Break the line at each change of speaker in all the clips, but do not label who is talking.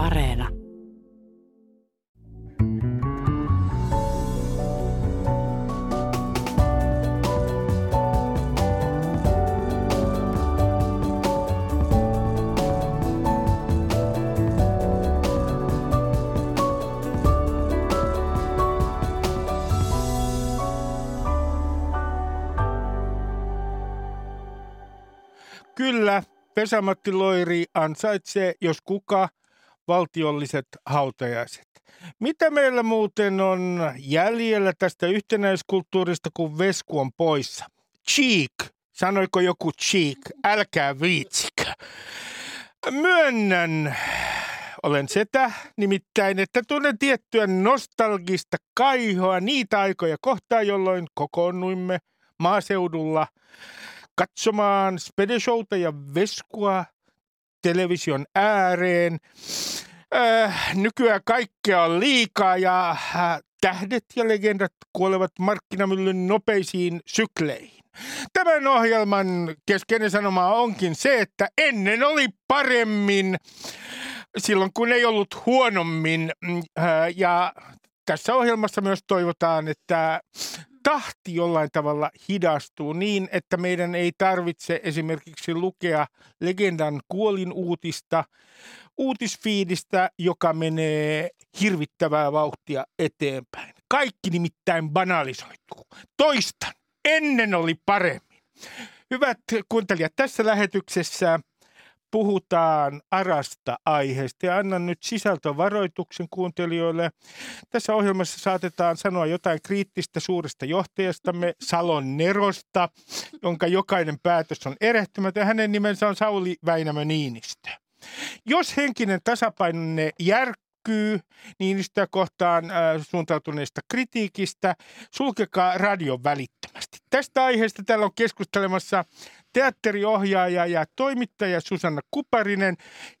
Areena.
Kyllä, Vesamatti Loiri ansaitsee, jos kuka, valtiolliset hautajaiset. Mitä meillä muuten on jäljellä tästä yhtenäiskulttuurista, kun Vesku on poissa? Cheek. Sanoiko joku cheek? Älkää viitsikö. Myönnän, olen setä nimittäin, että tunnen tiettyä nostalgista kaihoa niitä aikoja kohtaa, jolloin kokoonnuimme maaseudulla katsomaan spedeshowta ja veskua television ääreen. Äh, nykyään kaikkea on liikaa ja äh, tähdet ja legendat kuolevat markkinamyllyn nopeisiin sykleihin. Tämän ohjelman keskeinen sanoma onkin se, että ennen oli paremmin silloin, kun ei ollut huonommin. Äh, ja tässä ohjelmassa myös toivotaan, että tahti jollain tavalla hidastuu niin, että meidän ei tarvitse esimerkiksi lukea legendan kuolinuutista uutisfiidistä, joka menee hirvittävää vauhtia eteenpäin. Kaikki nimittäin banalisoituu. Toistan, ennen oli paremmin. Hyvät kuuntelijat, tässä lähetyksessä puhutaan arasta aiheesta ja annan nyt sisältövaroituksen kuuntelijoille. Tässä ohjelmassa saatetaan sanoa jotain kriittistä suuresta johtajastamme Salon Nerosta, jonka jokainen päätös on erehtymätön. Hänen nimensä on Sauli Väinämö Niinistö. Jos henkinen tasapainonne järkkyy Niinistöä kohtaan äh, suuntautuneesta kritiikistä, sulkekaa radio välittömästi. Tästä aiheesta täällä on keskustelemassa teatteriohjaaja ja toimittaja Susanna Kuparinen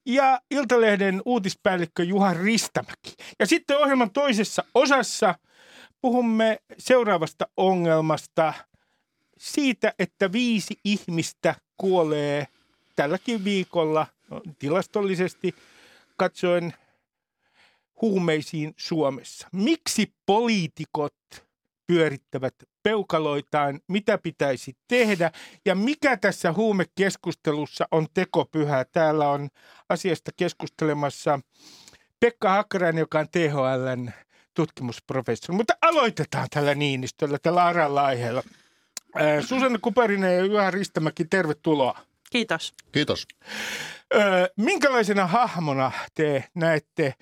ja Iltalehden uutispäällikkö Juha Ristamäki. Ja sitten ohjelman toisessa osassa puhumme seuraavasta ongelmasta siitä, että viisi ihmistä kuolee tälläkin viikolla no, tilastollisesti katsoen huumeisiin Suomessa. Miksi poliitikot pyörittävät peukaloitaan, mitä pitäisi tehdä ja mikä tässä huumekeskustelussa on tekopyhä. Täällä on asiasta keskustelemassa Pekka Hakkarainen, joka on THLn tutkimusprofessori. Mutta aloitetaan tällä Niinistöllä, tällä aralla aiheella. Susanna Kuperinen ja Juha Ristämäki, tervetuloa.
Kiitos.
Kiitos.
Öö, minkälaisena hahmona te näette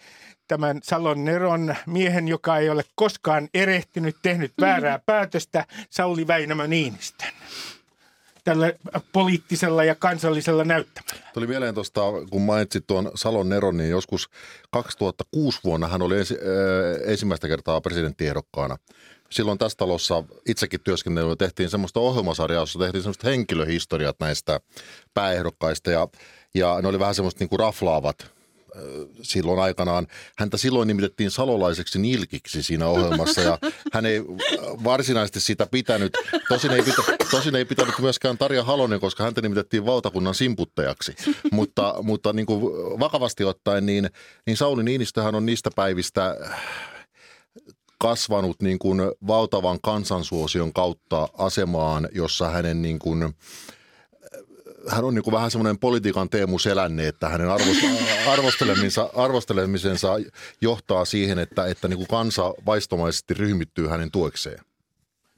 tämän Salon Neron miehen, joka ei ole koskaan erehtynyt, tehnyt väärää päätöstä, Sauli Väinämö Niinistön? tällä poliittisella ja kansallisella näyttämällä.
Tuli mieleen tuosta, kun mainitsit tuon Salon Neron, niin joskus 2006 vuonna hän oli ensi, äh, ensimmäistä kertaa presidenttiehdokkaana. Silloin tässä talossa itsekin työskentelyä tehtiin semmoista ohjelmasarjaa, jossa tehtiin semmoista henkilöhistoriat näistä pääehdokkaista ja, ja ne oli vähän semmoista niin kuin raflaavat silloin aikanaan. Häntä silloin nimitettiin salolaiseksi nilkiksi siinä ohjelmassa ja hän ei varsinaisesti sitä pitänyt. Tosin ei, pitä, tosin ei pitänyt myöskään Tarja Halonen, koska häntä nimitettiin valtakunnan simputtajaksi. Mutta, mutta niin kuin vakavasti ottaen, niin, niin Sauli Niinistöhän on niistä päivistä kasvanut niin kuin valtavan kansansuosion kautta asemaan, jossa hänen niin kuin, hän on niin vähän semmoinen politiikan Teemu Selänne, että hänen arvostelemisensa, arvostelemisensa johtaa siihen, että, että niin kuin kansa vaistomaisesti ryhmittyy hänen tuekseen.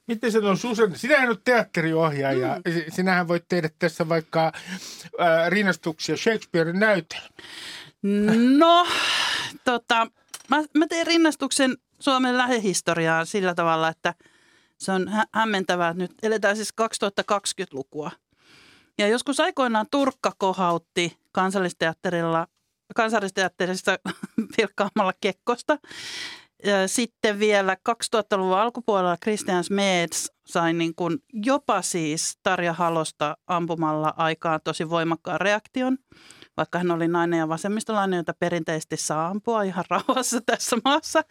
Miten se on Susan? Sinähän on teatteriohjaaja. Mm. Sinähän voit tehdä tässä vaikka äh, rinnastuksia Shakespearein näytelmään.
No, tota, mä, mä teen rinnastuksen Suomen lähihistoriaan sillä tavalla, että se on hä- hämmentävää. Nyt eletään siis 2020-lukua. Ja joskus aikoinaan Turkka kohautti kansallisteatterilla, kansallisteatterissa virkkaamalla Kekkosta. Sitten vielä 2000-luvun alkupuolella Christian Smeds sai niin kuin jopa siis Tarja Halosta ampumalla aikaan tosi voimakkaan reaktion, vaikka hän oli nainen ja vasemmistolainen, jota perinteisesti saa ampua ihan rauhassa tässä maassa.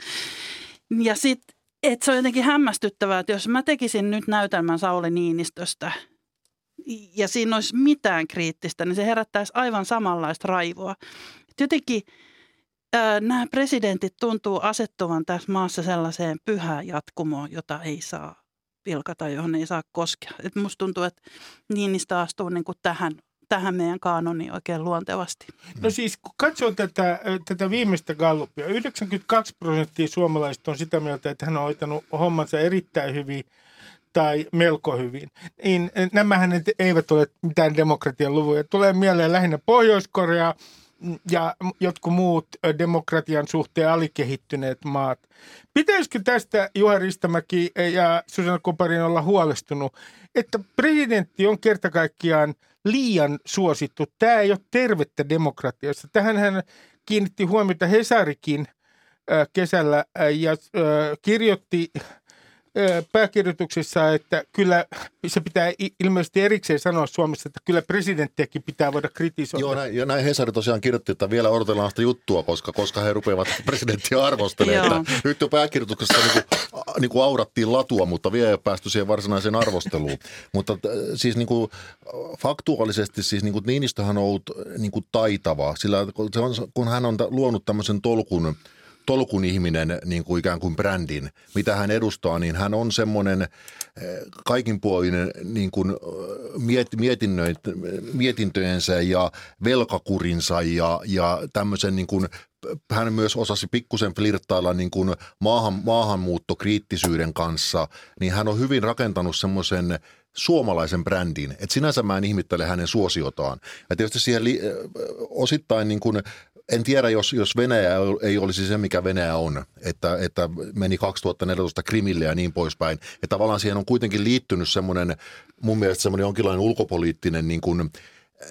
Ja sitten, että se on jotenkin hämmästyttävää, että jos mä tekisin nyt näytelmän Sauli Niinistöstä – ja siinä olisi mitään kriittistä, niin se herättäisi aivan samanlaista raivoa. Jotenkin nämä presidentit tuntuu asettuvan tässä maassa sellaiseen pyhään jatkumoon, jota ei saa pilkata, johon ei saa koskea. Et musta tuntuu, että Niinistä astuu niin kuin tähän, tähän meidän kaanoniin oikein luontevasti.
No siis kun katsoo tätä, tätä viimeistä gallupia, 92 prosenttia suomalaisista on sitä mieltä, että hän on hoitanut hommansa erittäin hyvin tai melko hyvin. Niin, nämähän eivät ole mitään demokratian luvuja. Tulee mieleen lähinnä Pohjois-Korea, ja jotkut muut demokratian suhteen alikehittyneet maat. Pitäisikö tästä Juha Ristamäki ja Susanna Koparin olla huolestunut, että presidentti on kerta kaikkiaan liian suosittu. Tämä ei ole tervettä demokratiassa. Tähän hän kiinnitti huomiota Hesarikin kesällä ja kirjoitti pääkirjoituksessa, että kyllä se pitää ilmeisesti erikseen sanoa Suomessa, että kyllä presidenttiäkin pitää voida kritisoida.
Joo, näin, ja näin Hesari tosiaan kirjoitti, että vielä odotellaan sitä juttua, koska, koska he rupeavat presidenttiä arvostelemaan. nyt jo pääkirjoituksessa niin kuin, niin kuin aurattiin latua, mutta vielä ei ole päästy siihen varsinaiseen arvosteluun. mutta siis niin kuin, faktuaalisesti siis niin kuin Niinistöhän on ollut niin kuin taitava, sillä kun hän on luonut tämmöisen tolkun – tolkun ihminen niin kuin ikään kuin brändin, mitä hän edustaa, niin hän on semmoinen eh, kaikinpuolinen niin kuin eh, mietintöjensä ja velkakurinsa ja, ja tämmöisen niin kuin hän myös osasi pikkusen flirttailla niin kuin maahan, maahanmuuttokriittisyyden kanssa, niin hän on hyvin rakentanut semmoisen suomalaisen brändin. että sinänsä mä en ihmittele hänen suosiotaan. Ja tietysti siihen li, eh, osittain niin kuin en tiedä, jos, jos Venäjä ei olisi se, mikä Venäjä on, että, että meni 2014 Krimille ja niin poispäin. Että tavallaan siihen on kuitenkin liittynyt semmoinen, mun mielestä semmoinen jonkinlainen ulkopoliittinen niin kuin, eh,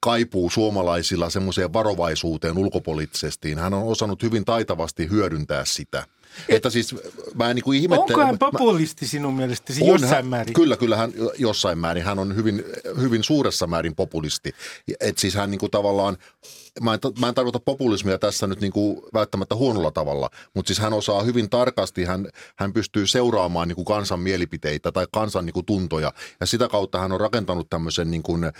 kaipuu suomalaisilla semmoiseen varovaisuuteen ulkopoliittisesti. Hän on osannut hyvin taitavasti hyödyntää sitä – että siis mä en niin kuin ihmettele.
Onko hän populisti sinun mielestäsi jossain hän, määrin?
Kyllä, kyllä hän jossain määrin. Hän on hyvin, hyvin suuressa määrin populisti. Et siis hän niin kuin tavallaan, mä en, mä en tarkoita populismia tässä nyt niin kuin välttämättä huonolla tavalla, mutta siis hän osaa hyvin tarkasti, hän, hän pystyy seuraamaan niin kuin kansan mielipiteitä tai kansan niin kuin tuntoja. Ja sitä kautta hän on rakentanut tämmöisen niin kuin,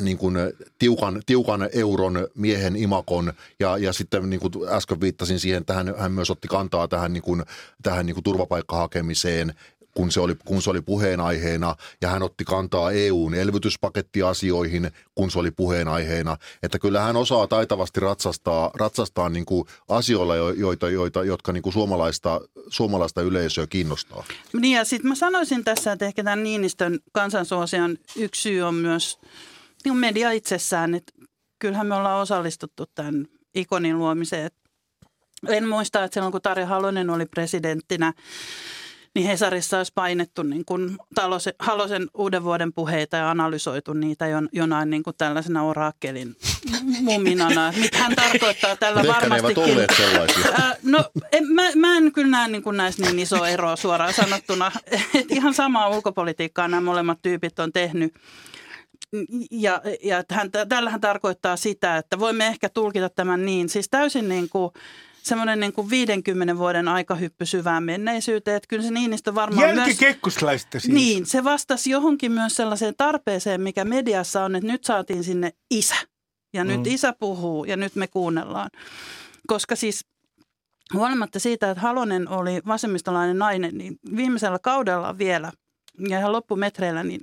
niin kuin tiukan, tiukan euron miehen imakon ja, ja sitten niin kuin äsken viittasin siihen, että hän, hän myös otti kantaa tähän, niin kuin, tähän niin kuin turvapaikkahakemiseen kun se, oli, kun se oli puheenaiheena ja hän otti kantaa EUn elvytyspakettiasioihin, kun se oli puheenaiheena. Että kyllä hän osaa taitavasti ratsastaa, ratsastaa niin kuin asioilla, joita, joita, jotka niin kuin suomalaista, suomalaista yleisöä kiinnostaa.
Niin ja sitten mä sanoisin tässä, että ehkä tämän Niinistön kansansuosion yksi syy on myös niin media itsessään, että kyllähän me ollaan osallistuttu tämän ikonin luomiseen. En muista, että silloin kun Tarja Halonen oli presidenttinä, niin Hesarissa olisi painettu niin kuin Talosen, Halosen uuden vuoden puheita ja analysoitu niitä jonain niin kuin tällaisena oraakkelin muminana. Mitä hän tarkoittaa tällä
Ehkä
varmastikin. Äh, no en, mä, mä en kyllä näe niin kuin näissä niin iso eroa suoraan sanottuna. Et ihan samaa ulkopolitiikkaa nämä molemmat tyypit on tehnyt ja, ja hän, tällähän tarkoittaa sitä, että voimme ehkä tulkita tämän niin, siis täysin niin kuin semmoinen niin kuin 50 vuoden aikahyppy syvään menneisyyteen. Että kyllä se Niinistö varmaan
myös... siis.
Niin, se vastasi johonkin myös sellaiseen tarpeeseen, mikä mediassa on, että nyt saatiin sinne isä. Ja nyt mm. isä puhuu ja nyt me kuunnellaan. Koska siis huolimatta siitä, että Halonen oli vasemmistolainen nainen, niin viimeisellä kaudella vielä ja ihan loppumetreillä, niin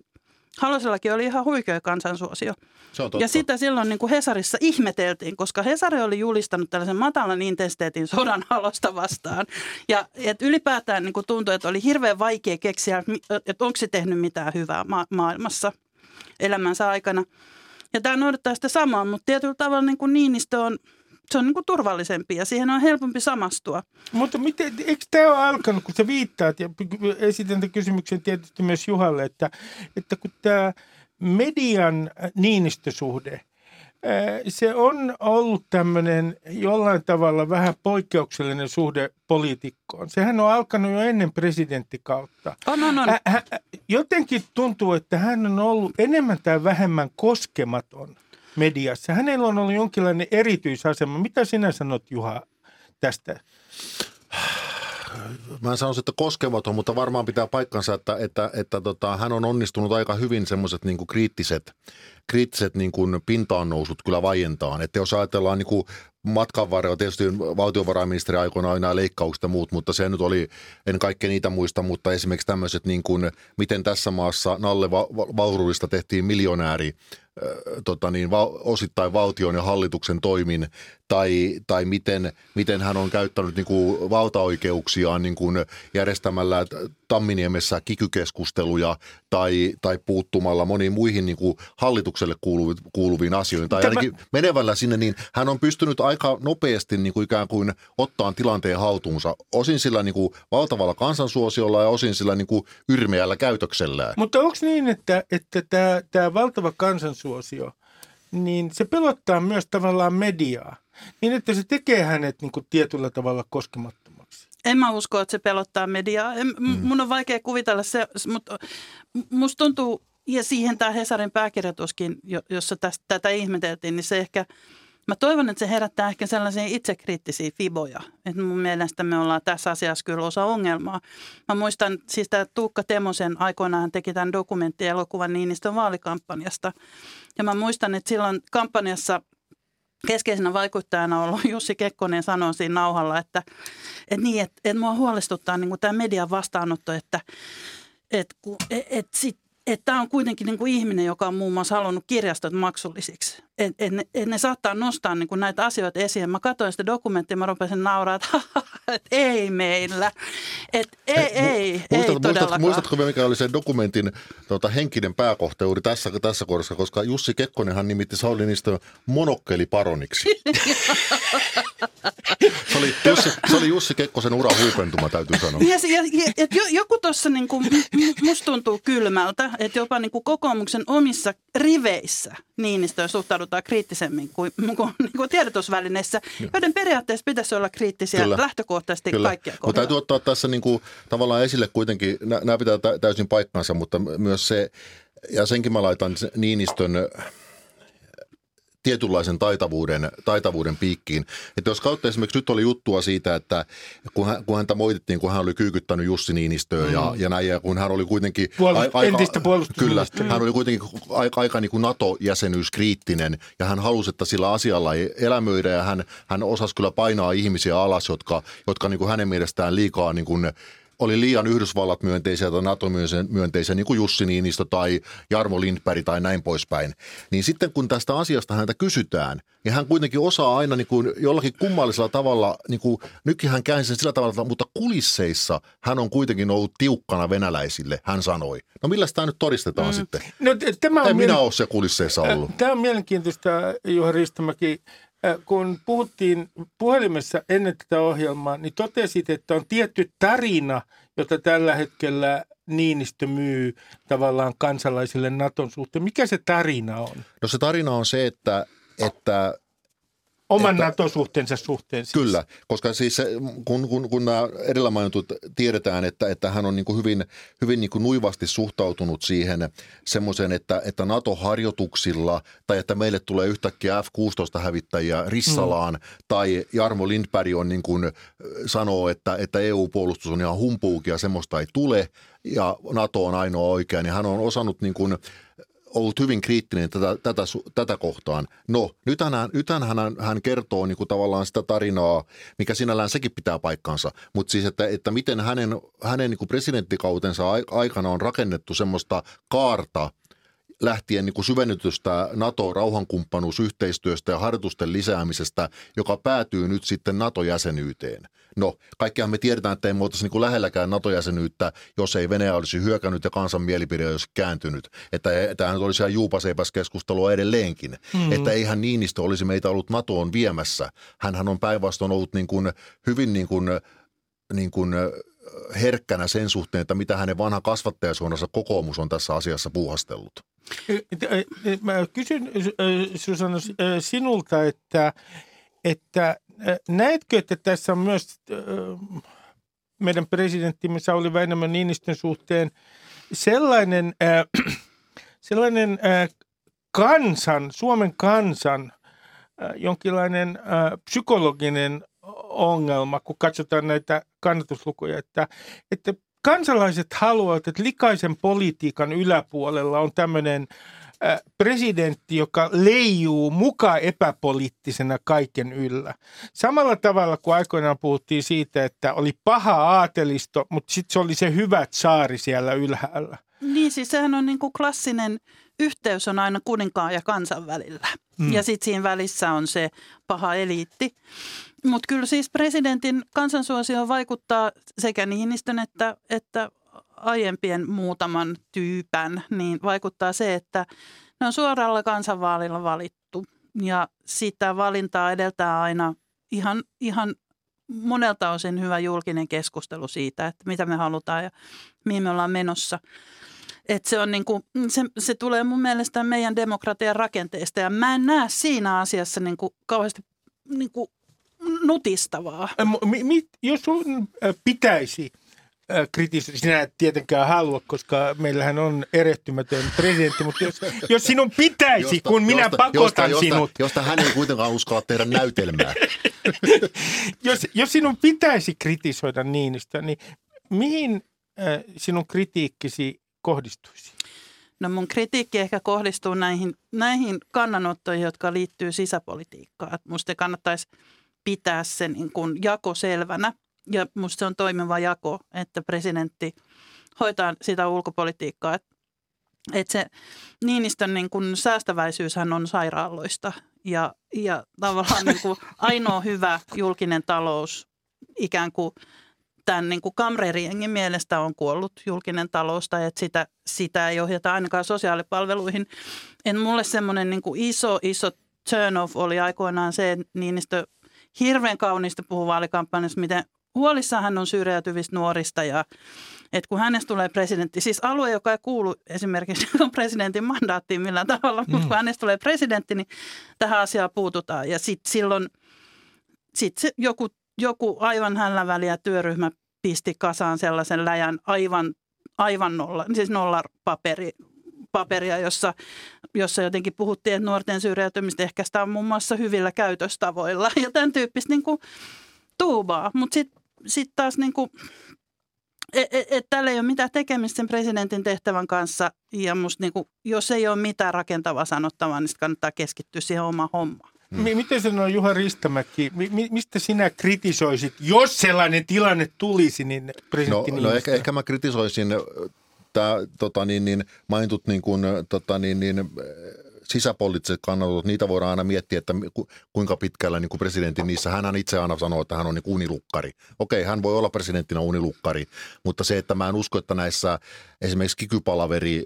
Halosellakin oli ihan huikea kansansuosio.
Se on
Ja sitä silloin niin kuin Hesarissa ihmeteltiin, koska Hesari oli julistanut tällaisen matalan intensiteetin sodan halosta vastaan. Ja et ylipäätään niin kuin tuntui, että oli hirveän vaikea keksiä, että onko se tehnyt mitään hyvää ma- maailmassa elämänsä aikana. Ja tämä noudattaa sitä samaa, mutta tietyllä tavalla niin kuin Niinistö on – se on niin kuin turvallisempi ja siihen on helpompi samastua.
Mutta miten, eikö tämä ole alkanut, kun sä viittaat ja esitän tämän kysymyksen tietysti myös Juhalle, että, että kun tämä median niinistösuhde, se on ollut tämmöinen jollain tavalla vähän poikkeuksellinen suhde poliitikkoon. Sehän on alkanut jo ennen presidenttikautta.
On, on, on.
Jotenkin tuntuu, että hän on ollut enemmän tai vähemmän koskematon – mediassa. Hänellä on ollut jonkinlainen erityisasema. Mitä sinä sanot, Juha, tästä?
Mä en sanoisi, että koskematon, mutta varmaan pitää paikkansa, että, että, että tota, hän on onnistunut aika hyvin semmoiset niin kriittiset, kriittiset niin kuin pintaan nousut kyllä vaientaan. Että jos ajatellaan niin kuin matkan varrella, tietysti valtiovarainministeri aikoinaan nämä leikkaukset ja muut, mutta se nyt oli, en kaikkea niitä muista, mutta esimerkiksi tämmöiset niin kuin, miten tässä maassa Nalle Vaururista tehtiin miljonääri tota niin, va, osittain valtion ja hallituksen toimin, tai, tai miten, miten hän on käyttänyt niin kuin valtaoikeuksiaan niin kuin järjestämällä Tamminiemessä kikykeskusteluja tai, tai puuttumalla moniin muihin niin kuin hallitukselle kuuluviin, kuuluviin asioihin. Tai ainakin menevällä sinne, niin hän on pystynyt aika nopeasti niin kuin ikään kuin ottaa tilanteen haltuunsa. Osin sillä niin kuin valtavalla kansansuosiolla ja osin sillä niin kuin yrmeällä käytöksellään.
Mutta onko niin, että, että tämä, tämä valtava kansansuosio, niin se pelottaa myös tavallaan mediaa? Niin, että se tekee hänet niin kuin tietyllä tavalla koskemattomaksi.
En mä usko, että se pelottaa mediaa. En, mm. Mun on vaikea kuvitella se, mutta musta tuntuu, ja siihen tämä Hesarin pääkirjoituskin, jossa tästä, tätä ihmeteltiin, niin se ehkä, mä toivon, että se herättää ehkä sellaisia itsekriittisiä fiboja. Että mun mielestä me ollaan tässä asiassa kyllä osa ongelmaa. Mä muistan, siis tämä Tuukka Temosen aikoinaan teki tämän dokumenttielokuvan Niinistön vaalikampanjasta. Ja mä muistan, että silloin kampanjassa – keskeisenä vaikuttajana ollut Jussi Kekkonen sanoi siinä nauhalla, että, että, niin, että, että mua huolestuttaa niin kuin tämä median vastaanotto, että, että, että, että että tämä on kuitenkin niin kuin ihminen, joka on muun muassa halunnut kirjastot maksullisiksi. Että et, et ne saattaa nostaa niin kuin näitä asioita esiin. Mä katsoin sitä dokumenttia, mä rupesin nauraa, että, et ei meillä. Että ei, ei,
muistatko, ei muistatko, muistatko mikä oli se dokumentin tota, henkinen pääkohta juuri tässä, tässä kohdassa, koska Jussi Kekkonenhan nimitti Sauli niistä monokkeliparoniksi. se, oli Jussi, se oli Jussi Kekkosen ura huipentuma, täytyy sanoa.
Ja, ja, ja, et joku tuossa, niin musta tuntuu kylmältä, että jopa niin kuin kokoomuksen omissa riveissä Niinistöön suhtaudutaan kriittisemmin kuin, kuin, niin kuin tiedotusvälineissä, joiden periaatteessa pitäisi olla kriittisiä Kyllä. lähtökohtaisesti Kyllä. kaikkia kohdalla.
Mutta täytyy ottaa tässä niin kuin, tavallaan esille kuitenkin, nämä pitää täysin paikkansa, mutta myös se, ja senkin mä laitan Niinistön tietynlaisen taitavuuden, taitavuuden piikkiin. Että jos kautta esimerkiksi nyt oli juttua siitä, että kun, hän, kun häntä moitettiin, kun hän oli kyykyttänyt Jussi Niinistöä mm. ja, ja näin, ja kun hän oli kuitenkin...
Puolust, aika, entistä
Kyllä, hän oli kuitenkin aika, aika niin kuin NATO-jäsenyyskriittinen ja hän halusi, että sillä asialla ei elämöidä ja hän, hän osasi kyllä painaa ihmisiä alas, jotka, jotka niin kuin hänen mielestään liikaa niin kuin oli liian Yhdysvallat myönteisiä tai NATO myönteisiä, niin kuin Jussi Niinistö tai Jarmo Lindberg tai näin poispäin. Niin sitten kun tästä asiasta häntä kysytään, niin hän kuitenkin osaa aina niin kuin jollakin kummallisella tavalla, niin kuin, nytkin hän käänsi sen sillä tavalla, mutta kulisseissa hän on kuitenkin ollut tiukkana venäläisille, hän sanoi. No millä tämä nyt todistetaan mm. sitten? No, tämä on en minä ole se kulisseissa ollut.
Tämä on mielenkiintoista, Juha Ristomäki kun puhuttiin puhelimessa ennen tätä ohjelmaa, niin totesit, että on tietty tarina, jota tällä hetkellä Niinistö myy tavallaan kansalaisille Naton suhteen. Mikä se tarina on?
No se tarina on se, että, että
Oman että, NATO-suhteensa suhteen siis.
Kyllä, koska siis kun, kun, kun nämä edellä mainitut tiedetään, että, että hän on niin kuin hyvin, hyvin niin kuin nuivasti suhtautunut siihen semmoiseen, että, että NATO-harjoituksilla tai että meille tulee yhtäkkiä F-16-hävittäjiä Rissalaan mm. tai Jarmo Lindberg on niin kuin sanoo, että, että EU-puolustus on ihan humpuukia, semmoista ei tule ja NATO on ainoa oikea, niin hän on osannut niin kuin ollut hyvin kriittinen tätä, tätä, tätä kohtaan. No, nyt hän, hän, hän kertoo niin kuin tavallaan sitä tarinaa, mikä sinällään sekin pitää paikkansa, mutta siis, että, että miten hänen, hänen niin kuin presidenttikautensa aikana on rakennettu semmoista kaarta, lähtien niin kuin syvennetystä NATO-rauhankumppanuusyhteistyöstä ja harjoitusten lisäämisestä, joka päätyy nyt sitten NATO-jäsenyyteen. No, kaikkihan me tiedetään, että ei me oltaisi niin lähelläkään NATO-jäsenyyttä, jos ei Venäjä olisi hyökännyt ja kansan mielipide olisi kääntynyt. Että tämä nyt olisi ihan juupaseipäs keskustelua edelleenkin. Mm. Että eihän Niinistö olisi meitä ollut NATOon viemässä. Hänhän on päinvastoin ollut niin kuin, hyvin niin kuin, niin kuin herkkänä sen suhteen, että mitä hänen vanha kasvattajasuunnassa kokoomus on tässä asiassa puuhastellut.
Mä kysyn Susanna sinulta, että, että näetkö, että tässä on myös meidän presidenttimme Sauli Väinämö Niinistön suhteen sellainen, sellainen kansan, Suomen kansan jonkinlainen psykologinen ongelma, kun katsotaan näitä kannatuslukuja, että, että kansalaiset haluavat, että likaisen politiikan yläpuolella on tämmöinen äh, presidentti, joka leijuu muka epäpoliittisena kaiken yllä. Samalla tavalla kuin aikoinaan puhuttiin siitä, että oli paha aatelisto, mutta sitten se oli se hyvä saari siellä ylhäällä.
Niin, siis sehän on niin kuin klassinen yhteys on aina kuninkaan ja kansan välillä. Mm. Ja sitten siinä välissä on se paha eliitti. Mutta kyllä siis presidentin kansansuosio vaikuttaa sekä Niinistön että, että aiempien muutaman tyypän, niin vaikuttaa se, että ne on suoralla kansanvaalilla valittu. Ja sitä valintaa edeltää aina ihan, ihan monelta osin hyvä julkinen keskustelu siitä, että mitä me halutaan ja mihin me ollaan menossa. Et se, on niinku, se, se tulee mun mielestä meidän demokratian rakenteesta ja mä en näe siinä asiassa niinku kauheasti niinku nutistavaa.
Mi, mi, jos sun pitäisi kritisoida, sinä et tietenkään halua, koska meillähän on erehtymätön presidentti, mutta jos, jos sinun pitäisi, josta, kun minä josta, pakotan
josta,
sinut.
Josta, josta hän ei kuitenkaan uskalla tehdä näytelmää.
jos, jos sinun pitäisi kritisoida Niinistä, niin mihin äh, sinun kritiikkisi kohdistuisi?
No mun kritiikki ehkä kohdistuu näihin, näihin kannanottoihin, jotka liittyy sisäpolitiikkaan. Musta kannattaisi pitää se niin kuin jako selvänä ja musta se on toimiva jako, että presidentti hoitaa sitä ulkopolitiikkaa. Että et se Niinistön niin kuin säästäväisyyshän on sairaaloista ja, ja tavallaan niin kuin ainoa hyvä julkinen talous ikään kuin tämän niin kuin kamreeriengin mielestä on kuollut julkinen talous tai että sitä, sitä ei ohjata ainakaan sosiaalipalveluihin. En mulle semmoinen niin kuin iso, iso turn off oli aikoinaan se, että Niinistö hirveän kauniista puhuu vaalikampanjassa, miten huolissaan hän on syrjäytyvistä nuorista ja että kun hänestä tulee presidentti, siis alue, joka ei kuulu esimerkiksi presidentin mandaattiin millään tavalla, mm. mutta kun hänestä tulee presidentti, niin tähän asiaan puututaan. Ja sitten silloin sit se joku, joku aivan hällä väliä työryhmä pisti kasaan sellaisen läjän aivan, aivan nolla, siis nolla paperi, paperia, jossa, jossa jotenkin puhuttiin, että nuorten syrjäytymistä ehkäistään muun muassa hyvillä käytöstavoilla ja tämän tyyppistä niin kuin tuubaa. Mutta sitten sit taas niin kuin, et, et, et tällä ei ole mitään tekemistä sen presidentin tehtävän kanssa ja musta niin kuin, jos ei ole mitään rakentavaa sanottavaa, niin kannattaa keskittyä siihen omaan hommaan.
Mm. Miten sanoo Juha Ristamäki, mistä sinä kritisoisit, jos sellainen tilanne tulisi, niin presidentti
No, no ehkä, ehkä mä kritisoisin tämä tota, niin, niin, mainitut niin kuin, tota, niin, niin, sisäpoliittiset kannanotot, niitä voidaan aina miettiä, että kuinka pitkällä niin kuin presidentti niissä, hän itse aina sanoo, että hän on niin unilukkari. Okei, hän voi olla presidenttinä unilukkari, mutta se, että mä en usko, että näissä esimerkiksi kikypalaveri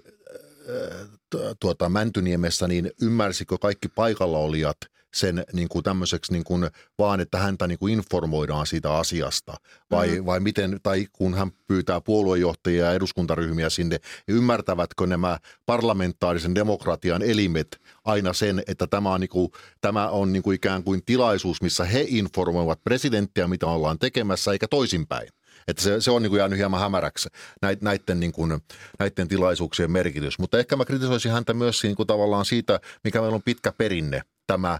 tuota, Mäntyniemessä, niin ymmärsikö kaikki paikalla olijat – sen niin kuin tämmöiseksi niin kuin, vaan, että häntä niin kuin informoidaan siitä asiasta? Vai, mm-hmm. vai miten, tai kun hän pyytää puoluejohtajia ja eduskuntaryhmiä sinne, niin ymmärtävätkö nämä parlamentaarisen demokratian elimet aina sen, että tämä on, niin kuin, tämä on niin kuin ikään kuin tilaisuus, missä he informoivat presidenttiä, mitä ollaan tekemässä, eikä toisinpäin. Että se, se on niin kuin jäänyt hieman hämäräksi näiden, niin kuin, näiden tilaisuuksien merkitys. Mutta ehkä mä kritisoisin häntä myös niin kuin tavallaan siitä, mikä meillä on pitkä perinne, tämä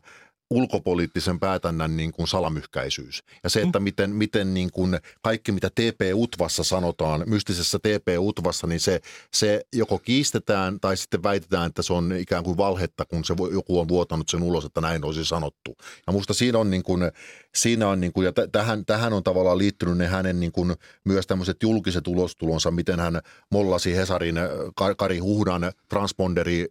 ulkopoliittisen päätännän niin kuin salamyhkäisyys. Ja se, että miten, miten niin kuin kaikki, mitä TP-UTVassa sanotaan, mystisessä TP-UTVassa, niin se, se joko kiistetään tai sitten väitetään, että se on ikään kuin valhetta, kun se joku on vuotanut sen ulos, että näin olisi sanottu. Ja musta siinä on, niin kuin, siinä on niin kuin, ja tähän, tähän on tavallaan liittynyt ne hänen niin kuin, myös tämmöiset julkiset ulostulonsa, miten hän mollasi Hesarin Kari Huhdan transponderi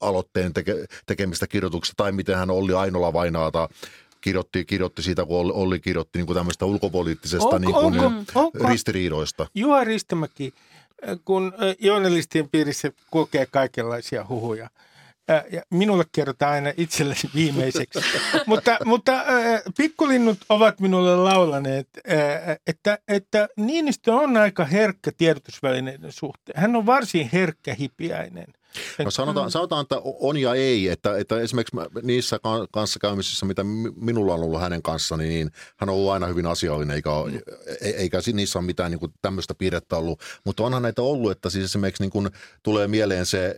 aloitteen teke, tekemistä kirjoituksesta tai miten hän Olli Ainola Vainaata kirjoitti, kirjoitti siitä, kun Olli kirjoitti niin kuin tämmöistä ulkopoliittisesta onko, niin kuin onko, onko, ristiriidoista.
Juha Ristimäki, kun journalistien piirissä kokee kaikenlaisia huhuja, ja minulle kerrotaan aina itselleni viimeiseksi. mutta mutta äh, pikkulinnut ovat minulle laulaneet, äh, että, että Niinistö on aika herkkä tiedotusvälineiden suhteen. Hän on varsin herkkä hipiäinen.
No sanotaan, mm. sanotaan, että on ja ei, että, että esimerkiksi niissä kanssakäymisissä, mitä minulla on ollut hänen kanssani, niin hän on ollut aina hyvin asiallinen, eikä, mm. E-, eikä niissä ole mitään niin kuin tämmöistä piirrettä ollut. Mutta onhan näitä ollut, että siis esimerkiksi niin kuin tulee mieleen se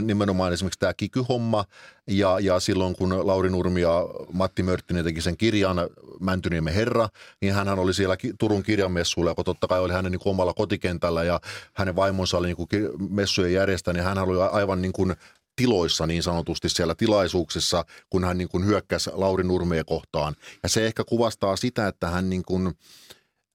nimenomaan esimerkiksi tämä kikyhomma Ja, ja silloin kun Lauri Nurmi ja Matti Mörttinen teki sen kirjan Mäntyniemen herra, niin hän oli siellä Turun kirjanmessuilla, joka totta kai oli hänen niin omalla kotikentällä ja hänen vaimonsa oli niin kuin messujen järjestäjä, niin hän oli aivan niin kuin tiloissa niin sanotusti siellä tilaisuuksissa, kun hän niin kuin hyökkäsi Lauri Nurmeen kohtaan. Ja se ehkä kuvastaa sitä, että hän niin kuin,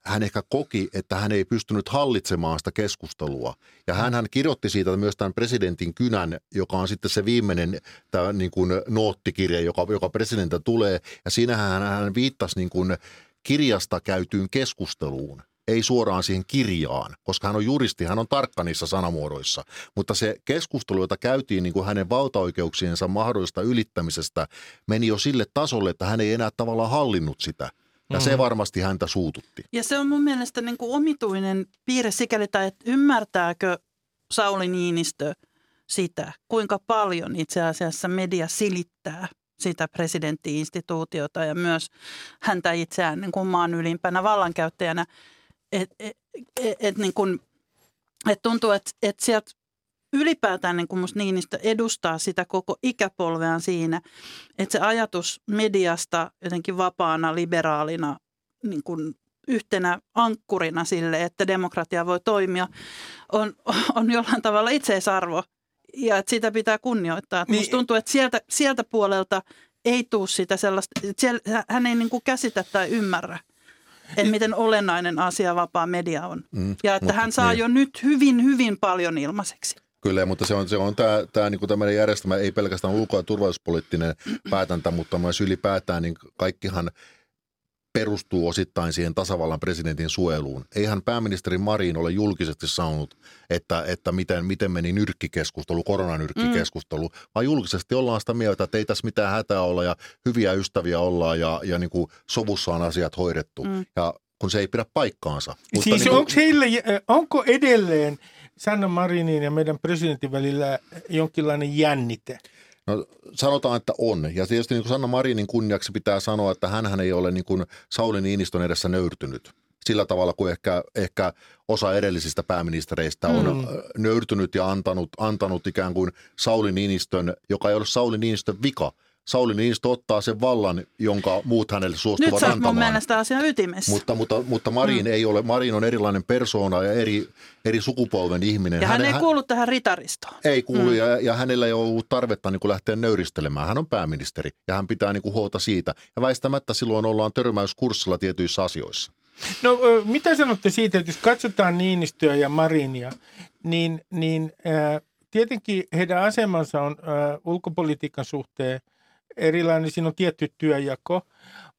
hän ehkä koki, että hän ei pystynyt hallitsemaan sitä keskustelua. Ja hän, hän kirjoitti siitä myös tämän presidentin kynän, joka on sitten se viimeinen tämä niin kuin noottikirja, joka, joka presidentiltä tulee. Ja siinähän hän, hän viittasi niin kuin kirjasta käytyyn keskusteluun ei suoraan siihen kirjaan, koska hän on juristi, hän on tarkka niissä sanamuodoissa. Mutta se keskustelu, jota käytiin niin kuin hänen valtaoikeuksiensa mahdollista ylittämisestä, meni jo sille tasolle, että hän ei enää tavallaan hallinnut sitä. Ja se mm-hmm. varmasti häntä suututti.
Ja se on mun mielestä niin kuin omituinen piirre sikäli, että ymmärtääkö Sauli Niinistö sitä, kuinka paljon itse asiassa media silittää sitä presidenttiinstituutiota ja myös häntä itseään niin kuin maan ylimpänä vallankäyttäjänä. Et, et, et, et niin kuin, et tuntuu, että et sieltä ylipäätään niin kuin musta Niinistö edustaa sitä koko ikäpolveaan siinä, että se ajatus mediasta jotenkin vapaana, liberaalina, niin kuin yhtenä ankkurina sille, että demokratia voi toimia, on, on jollain tavalla itseisarvo ja että sitä pitää kunnioittaa. Niin. Musta tuntuu, että sieltä, sieltä puolelta ei tule sitä sellaista, että siellä, hän ei niin kuin käsitä tai ymmärrä – että miten olennainen asia vapaa media on. Mm, ja että mutta, hän saa niin. jo nyt hyvin, hyvin paljon ilmaiseksi.
Kyllä, mutta se on, se on tämä, tämä, niin tämä järjestelmä, ei pelkästään ulko- ja turvallisuuspoliittinen päätäntä, mutta myös ylipäätään, niin kaikkihan perustuu osittain siihen tasavallan presidentin suojeluun. Eihän pääministeri Marin ole julkisesti sanonut, että, että miten, miten meni nyrkkikeskustelu, koronanyrkkikeskustelu, mm. vaan julkisesti ollaan sitä mieltä, että ei tässä mitään hätää olla ja hyviä ystäviä ollaan ja, ja niin kuin sovussa on asiat hoidettu. Mm. Ja kun se ei pidä paikkaansa.
Mutta siis niin kuin... onko, heille, onko edelleen Sanna Marinin ja meidän presidentin välillä jonkinlainen jännite?
No sanotaan, että on. Ja tietysti niin kuin Sanna Marinin kunniaksi pitää sanoa, että hän ei ole niin kuin Sauli Niinistön edessä nöyrtynyt sillä tavalla kuin ehkä, ehkä osa edellisistä pääministereistä on mm. nöyrtynyt ja antanut, antanut ikään kuin Sauli Niinistön, joka ei ole Sauli Niinistön vika – Sauli Niinistö ottaa sen vallan, jonka muut hänelle suostuvat
Nyt
antamaan.
Nyt mun mielestä asian ytimessä.
Mutta, mutta, mutta Marin mm. ei ole, Marin on erilainen persoona ja eri, eri sukupolven ihminen.
Ja hän, hän ei kuulu tähän ritaristoon.
Ei kuulu mm. ja, ja hänellä ei ole ollut tarvetta niin kuin lähteä nöyristelemään. Hän on pääministeri ja hän pitää niin kuin huolta siitä. Ja väistämättä silloin ollaan törmäyskurssilla tietyissä asioissa.
No mitä sanotte siitä, että jos katsotaan Niinistöä ja Marinia, niin, niin äh, tietenkin heidän asemansa on äh, ulkopolitiikan suhteen – erilainen, siinä on tietty työjako,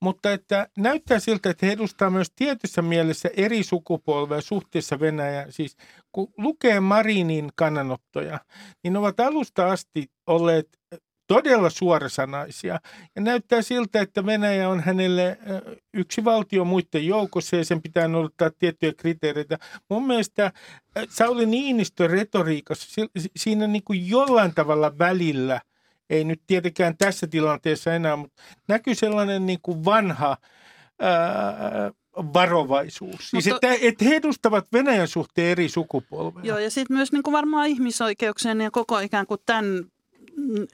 mutta että näyttää siltä, että he edustaa myös tietyssä mielessä eri sukupolvea suhteessa Venäjään. Siis kun lukee Marinin kannanottoja, niin ne ovat alusta asti olleet todella suorasanaisia. Ja näyttää siltä, että Venäjä on hänelle yksi valtio muiden joukossa ja sen pitää noudattaa tiettyjä kriteereitä. Mun mielestä Sauli Niinistön retoriikassa siinä niin kuin jollain tavalla välillä – ei nyt tietenkään tässä tilanteessa enää, mutta näkyy sellainen niin kuin vanha ää, varovaisuus. Siis että, että he edustavat Venäjän suhteen eri sukupolvea.
Joo, ja sitten myös niin kuin varmaan ihmisoikeuksien ja koko ikään kuin tämän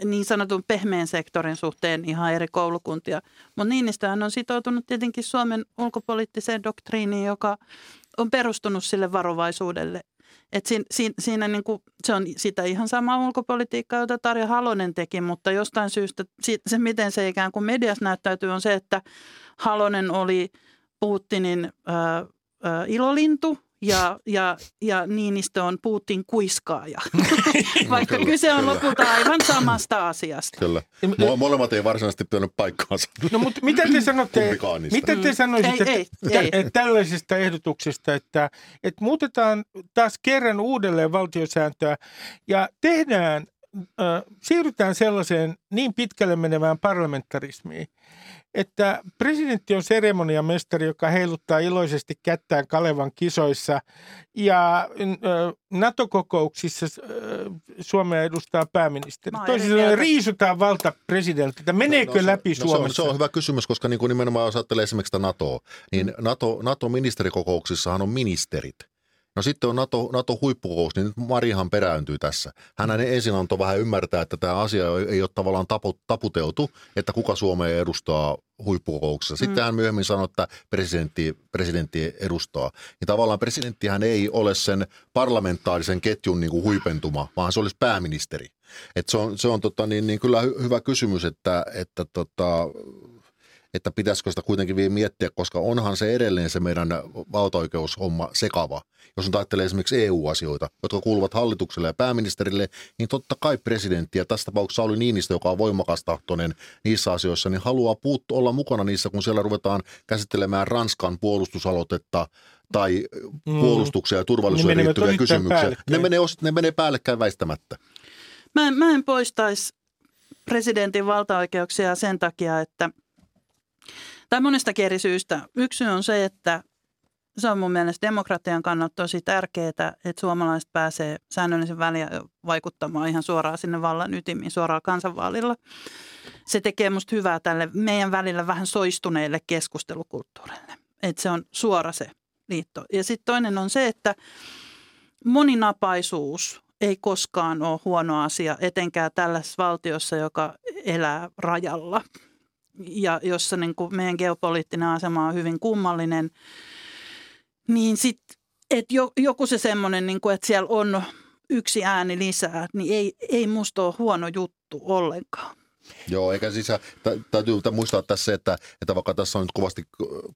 niin sanotun pehmeän sektorin suhteen ihan eri koulukuntia. Mutta Niinistöhän on sitoutunut tietenkin Suomen ulkopoliittiseen doktriiniin, joka on perustunut sille varovaisuudelle et siinä, siinä, siinä niin kuin, se on sitä ihan samaa ulkopolitiikkaa, jota Tarja Halonen teki, mutta jostain syystä se, miten se ikään kuin mediassa näyttäytyy, on se, että Halonen oli Putinin ää, ää, ilolintu ja, ja, ja Niinistö on Putin kuiskaaja, vaikka kyllä, kyse on kyllä. lopulta aivan samasta asiasta.
Kyllä. Mo- molemmat ei varsinaisesti pitänyt paikkaansa.
No mutta mitä te sanotte, mitä te sanoisitte ei, ei, ei. tällaisesta ehdotuksesta, että, että muutetaan taas kerran uudelleen valtiosääntöä ja tehdään, äh, siirrytään sellaiseen niin pitkälle menevään parlamentarismiin, että presidentti on seremoniamestari, joka heiluttaa iloisesti kättään Kalevan kisoissa ja NATO-kokouksissa Suomea edustaa pääministeri. Toisin sanoen riisutaan valta presidentiltä. Meneekö no, no, läpi no, Suomessa?
Se on, se on hyvä kysymys, koska niin kuin nimenomaan jos ajattelee esimerkiksi NATOa, niin mm. NATO, NATO-ministerikokouksissahan on ministerit. No sitten on NATO, NATO-huippukokous, niin nyt Marihan perääntyy tässä. Hän ensin antoi vähän ymmärtää, että tämä asia ei ole tavallaan tapu, taputeutu, että kuka Suomea edustaa huippukokouksessa. Sitten mm. hän myöhemmin sanoi, että presidentti, presidentti edustaa. Ja tavallaan presidenttihän ei ole sen parlamentaarisen ketjun niin kuin huipentuma, vaan se olisi pääministeri. Et se on, se on tota, niin, niin kyllä hyvä kysymys, että, että tota, että pitäisikö sitä kuitenkin vielä miettiä, koska onhan se edelleen se meidän valtaoikeushomma sekava. Jos nyt ajattelee esimerkiksi EU-asioita, jotka kuuluvat hallitukselle ja pääministerille, niin totta kai presidentti ja tässä tapauksessa oli Niinistö, joka on voimakastahtoinen niissä asioissa, niin haluaa puuttua olla mukana niissä, kun siellä ruvetaan käsittelemään Ranskan puolustusaloitetta tai mm. puolustuksia ja turvallisuuteen niin liittyviä kysymyksiä. Ne menee, ne menee päällekkäin väistämättä.
Mä, mä en poistaisi presidentin valtaoikeuksia sen takia, että – tai monesta eri syystä. Yksi on se, että se on mun mielestä demokratian kannalta tosi tärkeää, että suomalaiset pääsee säännöllisen väliä vaikuttamaan ihan suoraan sinne vallan ytimiin, suoraan kansanvaalilla. Se tekee musta hyvää tälle meidän välillä vähän soistuneille keskustelukulttuurille. Että se on suora se liitto. Ja sitten toinen on se, että moninapaisuus ei koskaan ole huono asia, etenkään tällaisessa valtiossa, joka elää rajalla ja jossa niin kuin meidän geopoliittinen asema on hyvin kummallinen, niin sitten että joku se semmoinen, niin että siellä on yksi ääni lisää, niin ei, ei musta ole huono juttu ollenkaan.
Joo, eikä siis täytyy muistaa tässä, että, että vaikka tässä on nyt kovasti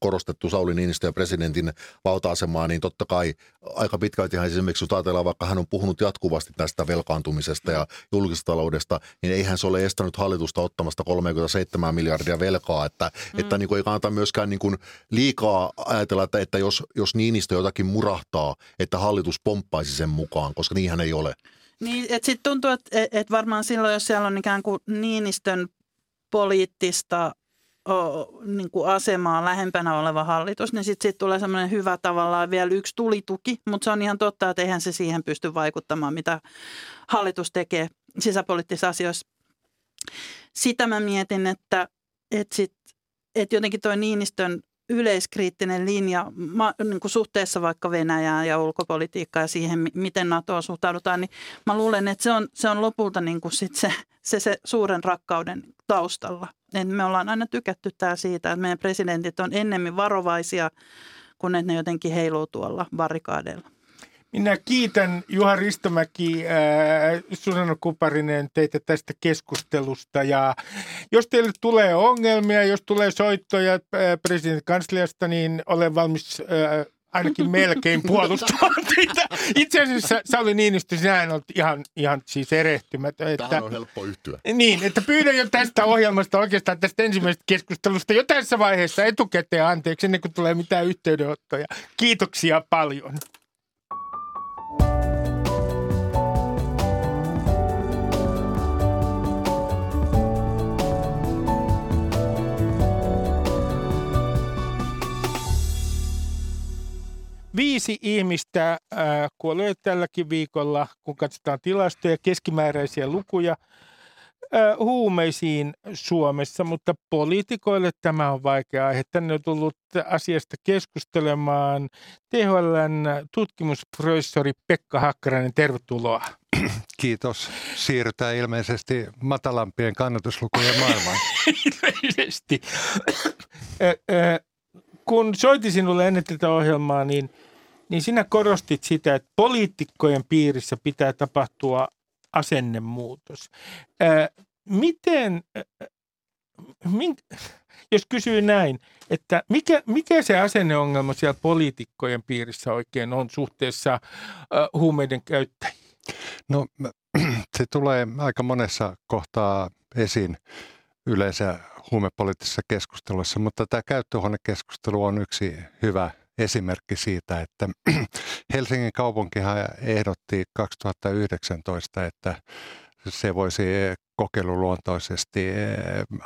korostettu Sauli Niinistö ja presidentin valta-asemaa, niin totta kai aika pitkälti esimerkiksi, jos ajatellaan, vaikka hän on puhunut jatkuvasti tästä velkaantumisesta ja julkisesta taloudesta, niin eihän se ole estänyt hallitusta ottamasta 37 miljardia velkaa, että, mm. että niin kuin ei kannata myöskään niin kuin liikaa ajatella, että, että jos, jos Niinistö jotakin murahtaa, että hallitus pomppaisi sen mukaan, koska niinhän ei ole.
Niin, sitten tuntuu, että et varmaan silloin, jos siellä on ikään kuin Niinistön poliittista o, niin kuin asemaa lähempänä oleva hallitus, niin sitten sit tulee semmoinen hyvä tavallaan vielä yksi tulituki, mutta se on ihan totta, että eihän se siihen pysty vaikuttamaan, mitä hallitus tekee sisäpoliittisissa asioissa. Sitä mä mietin, että, että, sit, että jotenkin tuo Niinistön yleiskriittinen linja niin kuin suhteessa vaikka Venäjään ja ulkopolitiikkaan ja siihen, miten NATOa suhtaudutaan, niin mä luulen, että se on, se on lopulta niin kuin sit se, se, se suuren rakkauden taustalla. Et me ollaan aina tykätty tää siitä, että meidän presidentit on ennemmin varovaisia, kun että ne jotenkin heiluu tuolla barrikaadeilla.
Minä kiitän Juha Ristomäki, äh, Susanna Kuparinen teitä tästä keskustelusta ja jos teille tulee ongelmia, jos tulee soittoja äh, presidentin kansliasta, niin olen valmis äh, ainakin melkein puolustamaan teitä. Itse asiassa Sauli Niinistö, sinä olet ihan, ihan siis erehtymätön.
Että, Tähän on helppo yhtyä.
Niin, että pyydän jo tästä ohjelmasta oikeastaan tästä ensimmäisestä keskustelusta jo tässä vaiheessa etukäteen anteeksi ennen kuin tulee mitään yhteydenottoja. Kiitoksia paljon. Viisi ihmistä äh, kuolee tälläkin viikolla, kun katsotaan tilastoja, keskimääräisiä lukuja äh, huumeisiin Suomessa, mutta poliitikoille tämä on vaikea aihe. Tänne on tullut asiasta keskustelemaan THLn tutkimusprofessori Pekka Hakkarainen. Tervetuloa.
Kiitos. Siirrytään ilmeisesti matalampien kannatuslukujen maailmaan.
ilmeisesti. Kun soitin sinulle ennen tätä ohjelmaa, niin – niin sinä korostit sitä, että poliitikkojen piirissä pitää tapahtua asennemuutos. Ää, miten, mink, jos kysyy näin, että mikä, mikä se asenneongelma siellä poliitikkojen piirissä oikein on suhteessa huumeiden käyttäjiin?
No se tulee aika monessa kohtaa esiin yleensä huumepoliittisessa keskustelussa, mutta tämä käyttöhuonekeskustelu on yksi hyvä esimerkki siitä, että Helsingin kaupunkihan ehdotti 2019, että se voisi kokeiluluontoisesti eh,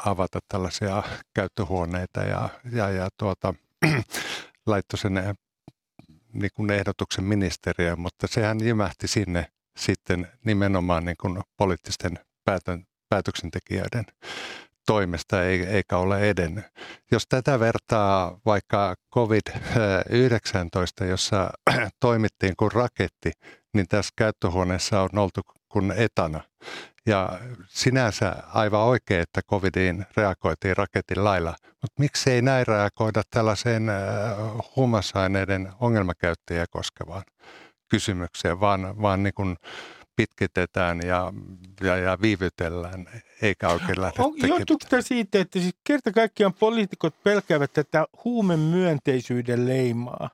avata tällaisia käyttöhuoneita ja, ja, ja tuota, laittoi sen eh, niin kuin ehdotuksen ministeriöön, mutta sehän jimähti sinne sitten nimenomaan niin kuin poliittisten päätön, päätöksentekijöiden toimesta eikä ole edennyt. Jos tätä vertaa vaikka COVID-19, jossa toimittiin kuin raketti, niin tässä käyttöhuoneessa on oltu kuin etana. Ja sinänsä aivan oikein, että covidiin reagoitiin raketin lailla, mutta miksi ei näin reagoida tällaiseen huumausaineiden ongelmakäyttäjiä koskevaan kysymykseen, vaan, vaan niin kuin pitkitetään ja, ja, ja viivytellään, eikä oikein lähdetä
on, Johtuuko tämä siitä, että siis kerta kaikkiaan poliitikot pelkäävät tätä huumemyönteisyyden leimaa?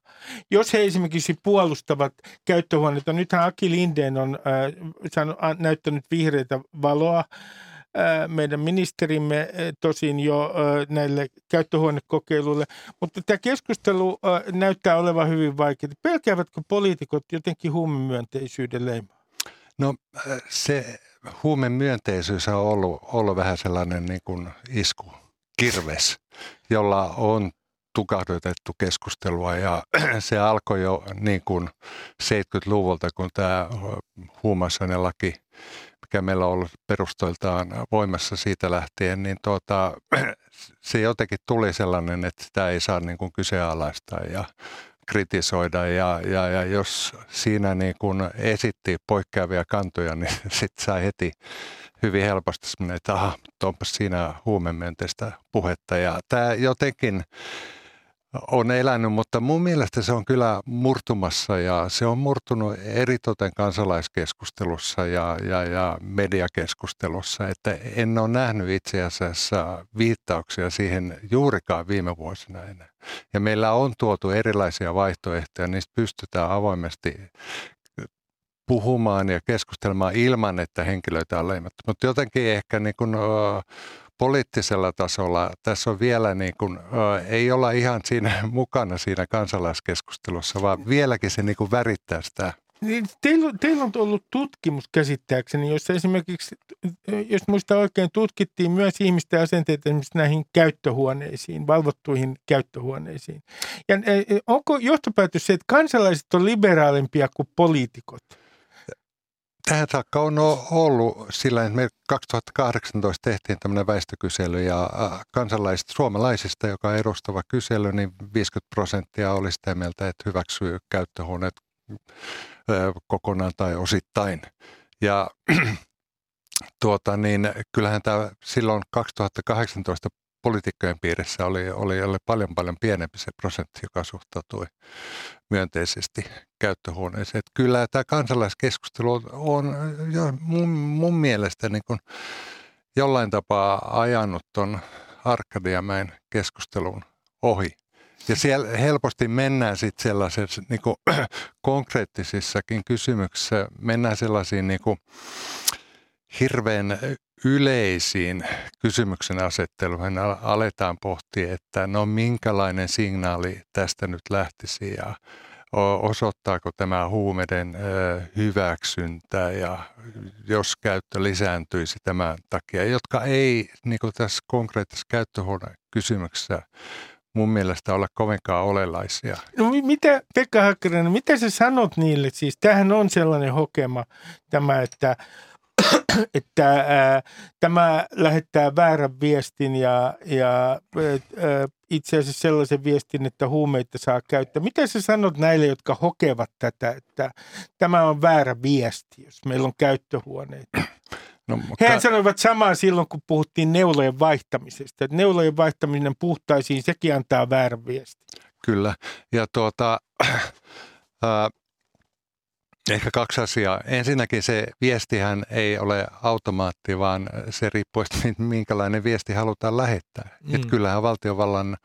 Jos he esimerkiksi puolustavat käyttöhuoneita, nythän Aki Lindeen on äh, näyttänyt vihreitä valoa äh, meidän ministerimme äh, tosin jo äh, näille käyttöhuonekokeiluille, mutta tämä keskustelu näyttää olevan hyvin vaikeaa. Pelkäävätkö poliitikot jotenkin huumemyönteisyyden leimaa?
No se huumemyönteisyys on ollut, ollut vähän sellainen niin kuin isku, kirves, jolla on tukahdutettu keskustelua. Ja se alkoi jo niin kuin 70-luvulta, kun tämä huumausainelaki, mikä meillä on ollut perustoiltaan voimassa siitä lähtien, niin tuota, se jotenkin tuli sellainen, että sitä ei saa niin kuin kyseenalaistaa. Ja kritisoida ja, ja, ja jos siinä niin kun esitti poikkeavia kantoja, niin sitten sai heti hyvin helposti semmoinen, että aha, onpa siinä huumemyönteistä puhetta. Ja tämä jotenkin on elänyt, mutta mun mielestä se on kyllä murtumassa ja se on murtunut eritoten kansalaiskeskustelussa ja, ja, ja mediakeskustelussa, että en ole nähnyt itse asiassa viittauksia siihen juurikaan viime vuosina enää. Ja meillä on tuotu erilaisia vaihtoehtoja, niistä pystytään avoimesti puhumaan ja keskustelemaan ilman, että henkilöitä on leimattu. Mutta jotenkin ehkä niin kuin, poliittisella tasolla tässä on vielä niin kuin, ei olla ihan siinä mukana siinä kansalaiskeskustelussa, vaan vieläkin se niin kuin värittää sitä
niin, teillä, teillä on ollut tutkimus käsittääkseni, jossa esimerkiksi, jos muista oikein, tutkittiin myös ihmisten asenteet esimerkiksi näihin käyttöhuoneisiin, valvottuihin käyttöhuoneisiin. Ja onko johtopäätös se, että kansalaiset on liberaalimpia kuin poliitikot?
Tähän saakka on ollut sillä, että me 2018 tehtiin tämmöinen väestökysely ja kansalaiset suomalaisista, joka on edustava kysely, niin 50 prosenttia oli sitä mieltä, että hyväksyy käyttöhuoneet kokonaan tai osittain. Ja tuota, niin kyllähän tämä silloin 2018 poliitikkojen piirissä oli, oli, oli paljon paljon pienempi se prosentti, joka suhtautui myönteisesti käyttöhuoneeseen. Että kyllä tämä kansalaiskeskustelu on jo mun, mun mielestä niin kuin jollain tapaa ajanut tuon Arkadiamäen keskustelun ohi. Ja siellä helposti mennään sitten sellaisessa niin kuin, konkreettisissakin kysymyksissä, mennään sellaisiin niin kuin, hirveän yleisiin kysymyksen asetteluihin aletaan pohtia, että no minkälainen signaali tästä nyt lähtisi ja osoittaako tämä huumeiden hyväksyntä ja jos käyttö lisääntyisi tämän takia, jotka ei niin tässä konkreettisessa käyttöhuoneen kysymyksessä mun mielestä olla kovinkaan olelaisia.
No mitä, Pekka Häkkänen, mitä sä sanot niille? Siis tämähän on sellainen hokema tämä, että että ää, tämä lähettää väärän viestin ja, ja ää, itse asiassa sellaisen viestin, että huumeita saa käyttää. Mitä sä sanot näille, jotka hokevat tätä, että tämä on väärä viesti, jos meillä on käyttöhuoneita? No, Hehän sanoivat samaa silloin, kun puhuttiin neulojen vaihtamisesta. Että neulojen vaihtaminen puhtaisiin, sekin antaa väärän viesti.
Kyllä. Ja tuota, äh, Ehkä kaksi asiaa. Ensinnäkin se viestihän ei ole automaatti, vaan se riippuu, että minkälainen viesti halutaan lähettää. Mm. Että kyllähän valtiovallan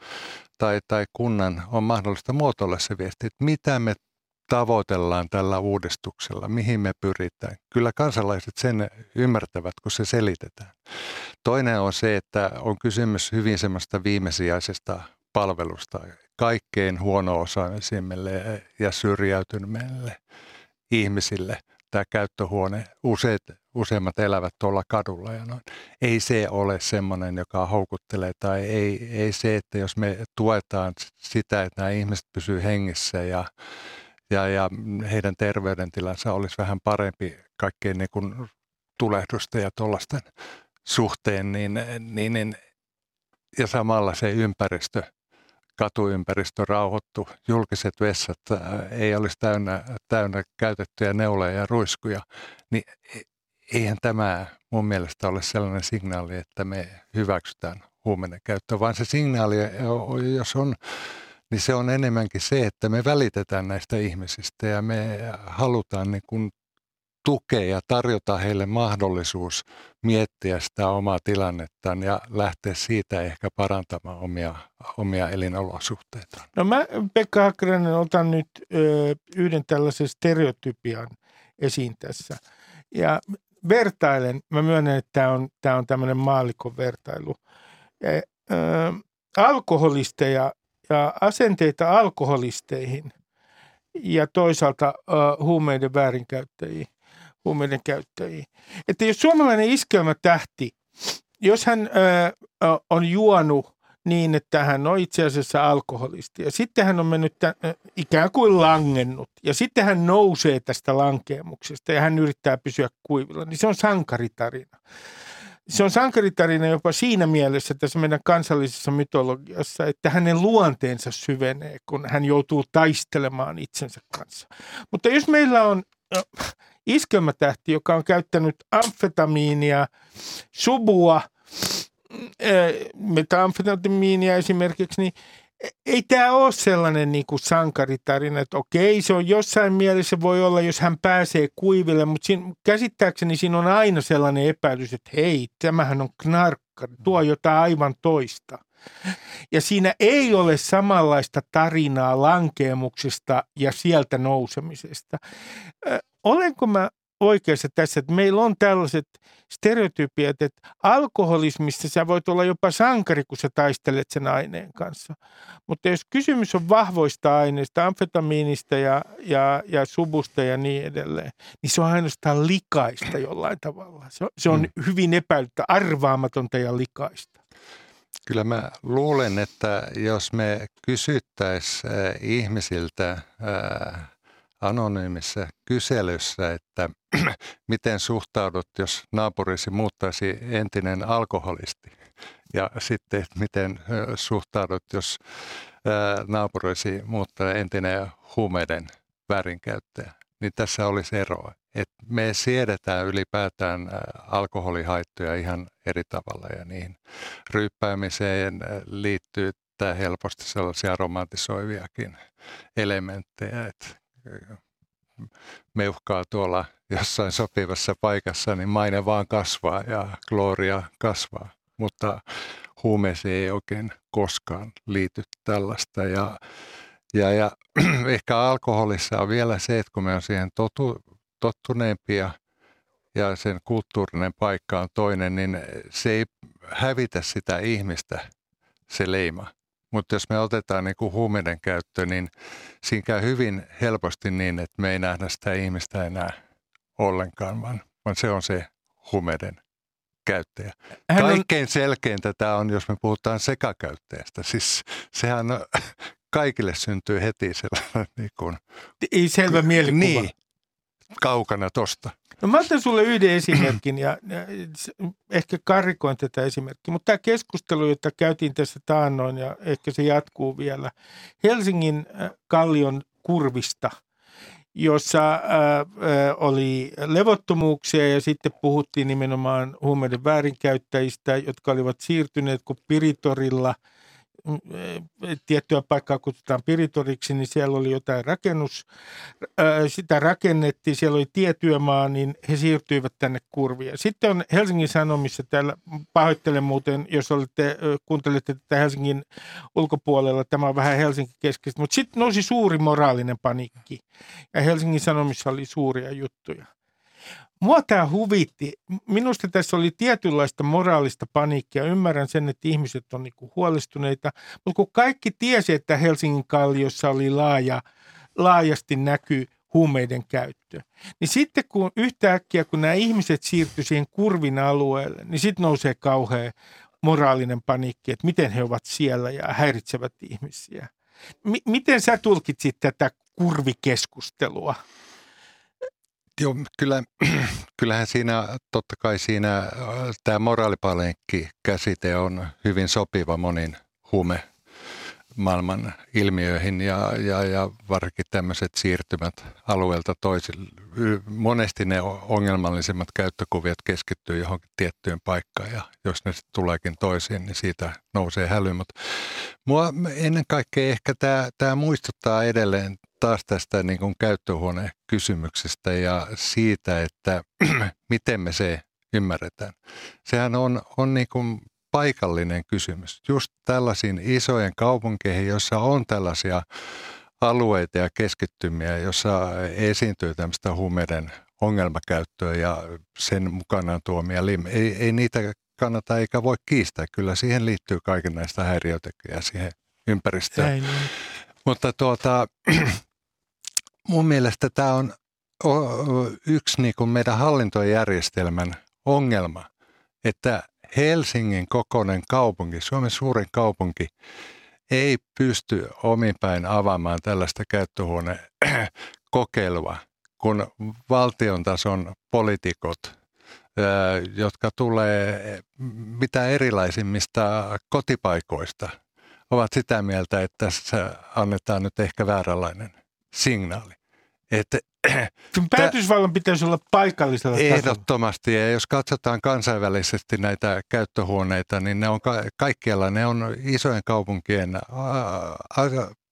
tai, tai kunnan on mahdollista muotoilla se viesti, että mitä me tavoitellaan tällä uudistuksella, mihin me pyritään. Kyllä kansalaiset sen ymmärtävät, kun se selitetään. Toinen on se, että on kysymys hyvin semmoista viimesijaisesta palvelusta kaikkein huono-osaisimmille ja syrjäytyneille ihmisille tämä käyttöhuone. Useat, useimmat elävät tuolla kadulla ja noin. Ei se ole semmoinen, joka houkuttelee tai ei, ei se, että jos me tuetaan sitä, että nämä ihmiset pysyvät hengissä ja, ja, ja heidän terveydentilansa olisi vähän parempi kaikkein niin kuin tulehdusta ja tuollaisten suhteen, niin, niin, niin ja samalla se ympäristö, katuympäristö rauhoittu, julkiset vessat ei olisi täynnä, täynnä käytettyjä neuleja ja ruiskuja, niin e, eihän tämä mun mielestä ole sellainen signaali, että me hyväksytään huumeiden käyttö, vaan se signaali, jos on, niin se on enemmänkin se, että me välitetään näistä ihmisistä ja me halutaan niin kuin tukea ja tarjota heille mahdollisuus miettiä sitä omaa tilannettaan ja lähteä siitä ehkä parantamaan omia, omia elinolosuhteitaan.
No mä Pekka Hakkarainen otan nyt ö, yhden tällaisen stereotypian esiin tässä. Ja vertailen, mä myönnän, että tämä on, tää on tämmöinen maallikon vertailu. Ja, ö, alkoholisteja ja asenteita alkoholisteihin ja toisaalta ö, huumeiden väärinkäyttäjiin huumeiden käyttäjiin. Että jos suomalainen iskelmätähti, jos hän ö, on juonut niin, että hän on itse asiassa alkoholisti ja sitten hän on mennyt tämän, ikään kuin langennut ja sitten hän nousee tästä lankeemuksesta ja hän yrittää pysyä kuivilla, niin se on sankaritarina. Se on sankaritarina jopa siinä mielessä tässä meidän kansallisessa mytologiassa, että hänen luonteensa syvenee, kun hän joutuu taistelemaan itsensä kanssa. Mutta jos meillä on iskelmätähti, joka on käyttänyt amfetamiinia, subua, eh, metamfetamiinia esimerkiksi, niin ei tämä ole sellainen niin kuin sankaritarina, että okei, se on jossain mielessä voi olla, jos hän pääsee kuiville, mutta siinä, käsittääkseni siinä on aina sellainen epäilys, että hei, tämähän on knarkkari, tuo jotain aivan toista. Ja siinä ei ole samanlaista tarinaa lankeemuksesta ja sieltä nousemisesta. Olenko mä oikeassa tässä, että meillä on tällaiset stereotypiat, että alkoholismissa sä voit olla jopa sankari, kun sä taistelet sen aineen kanssa. Mutta jos kysymys on vahvoista aineista, amfetamiinista ja, ja, ja subusta ja niin edelleen, niin se on ainoastaan likaista jollain tavalla. Se on, se on mm. hyvin epäilyttä, arvaamatonta ja likaista.
Kyllä mä luulen, että jos me kysyttäisiin äh, ihmisiltä äh, anonyymissä kyselyssä, että miten suhtaudut, jos naapurisi muuttaisi entinen alkoholisti. Ja sitten, että miten suhtaudut, jos naapurisi muuttaa entinen huumeiden väärinkäyttäjä. Niin tässä olisi eroa. että me siedetään ylipäätään alkoholihaittoja ihan eri tavalla ja niihin ryyppäämiseen liittyy helposti sellaisia romantisoiviakin elementtejä, että meuhkaa tuolla jossain sopivassa paikassa, niin maine vaan kasvaa ja gloria kasvaa. Mutta huumeeseen ei oikein koskaan liity tällaista. Ja, ja, ja ehkä alkoholissa on vielä se, että kun me on siihen totu, tottuneempia ja sen kulttuurinen paikka on toinen, niin se ei hävitä sitä ihmistä, se leima. Mutta jos me otetaan niin kuin huumeiden käyttö, niin siinä käy hyvin helposti niin, että me ei nähdä sitä ihmistä enää ollenkaan, vaan, vaan se on se huumeiden käyttäjä. Hän Kaikkein on... selkeintä tämä on, jos me puhutaan sekakäyttäjästä. Siis sehän on, kaikille syntyy heti sellainen niin kuin,
Ei selvä mielikuva.
Niin, kaukana tosta.
No mä otan sulle yhden esimerkin ja, ehkä karikoin tätä esimerkkiä, mutta tämä keskustelu, jota käytiin tässä taannoin ja ehkä se jatkuu vielä. Helsingin äh, kallion kurvista, jossa äh, äh, oli levottomuuksia ja sitten puhuttiin nimenomaan huumeiden väärinkäyttäjistä, jotka olivat siirtyneet kuin Piritorilla – tiettyä paikkaa kutsutaan Piritoriksi, niin siellä oli jotain rakennus, sitä rakennettiin, siellä oli tietyömaa, niin he siirtyivät tänne kurvia. Sitten on Helsingin Sanomissa, täällä pahoittelen muuten, jos olette, kuuntelette tätä Helsingin ulkopuolella, tämä on vähän Helsingin keskeistä, mutta sitten nousi suuri moraalinen paniikki ja Helsingin Sanomissa oli suuria juttuja. Mua tämä huvitti. Minusta tässä oli tietynlaista moraalista paniikkia. Ymmärrän sen, että ihmiset on niinku huolestuneita, mutta kun kaikki tiesi, että Helsingin kalliossa oli laaja, laajasti näkyy huumeiden käyttö. Niin sitten kun yhtäkkiä, kun nämä ihmiset siirtyivät siihen kurvin alueelle, niin sitten nousee kauhea moraalinen paniikki, että miten he ovat siellä ja häiritsevät ihmisiä. M- miten sä tulkitsit tätä kurvikeskustelua?
Joo, kyllä, kyllähän siinä, totta kai siinä tämä moraalipalenkki käsite on hyvin sopiva monin huume maailman ilmiöihin ja, ja, ja varsinkin tämmöiset siirtymät alueelta toisille. Monesti ne ongelmallisimmat käyttökuviot keskittyy johonkin tiettyyn paikkaan ja jos ne sitten tuleekin toisiin, niin siitä nousee häly. Mutta mua ennen kaikkea ehkä tämä, tämä muistuttaa edelleen taas tästä niin kuin käyttöhuonekysymyksestä ja siitä, että miten me se ymmärretään. Sehän on, on niin kuin paikallinen kysymys. Just tällaisiin isojen kaupunkeihin, joissa on tällaisia alueita ja keskittymiä, jossa esiintyy tämmöistä huumeiden ongelmakäyttöä ja sen mukanaan tuomia lim. Ei, ei niitä kannata eikä voi kiistää. Kyllä siihen liittyy kaiken näistä häiriötekijöitä siihen ympäristöön. Näin. Mutta tuota, mun mielestä tämä on yksi niin kuin meidän hallintojärjestelmän ongelma, että Helsingin kokoinen kaupunki, Suomen suurin kaupunki, ei pysty ominpäin avaamaan tällaista käyttöhuonekokeilua, kun valtion tason poliitikot, jotka tulee mitä erilaisimmista kotipaikoista, ovat sitä mieltä, että tässä annetaan nyt ehkä vääränlainen signaali.
Että Päätösvallan pitäisi olla paikallisella
Ehdottomasti. Ja jos katsotaan kansainvälisesti näitä käyttöhuoneita, niin ne on ka- kaikkialla, ne on isojen kaupunkien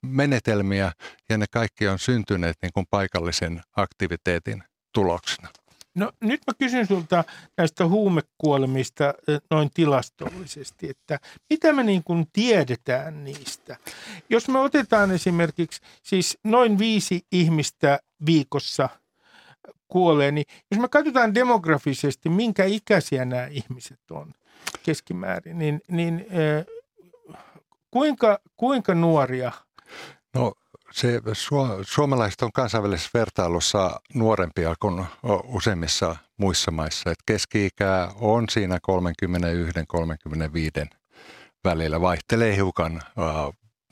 menetelmiä ja ne kaikki on syntyneet niin kuin paikallisen aktiviteetin tuloksena.
No nyt mä kysyn sulta näistä huumekuolemista noin tilastollisesti, että mitä me niin kuin tiedetään niistä? Jos me otetaan esimerkiksi siis noin viisi ihmistä viikossa kuolee, niin jos me katsotaan demografisesti, minkä ikäisiä nämä ihmiset on keskimäärin, niin, niin kuinka, kuinka nuoria?
No se, suomalaiset on kansainvälisessä vertailussa nuorempia kuin useimmissa muissa maissa. Et keski-ikä on siinä 31-35 välillä, vaihtelee hiukan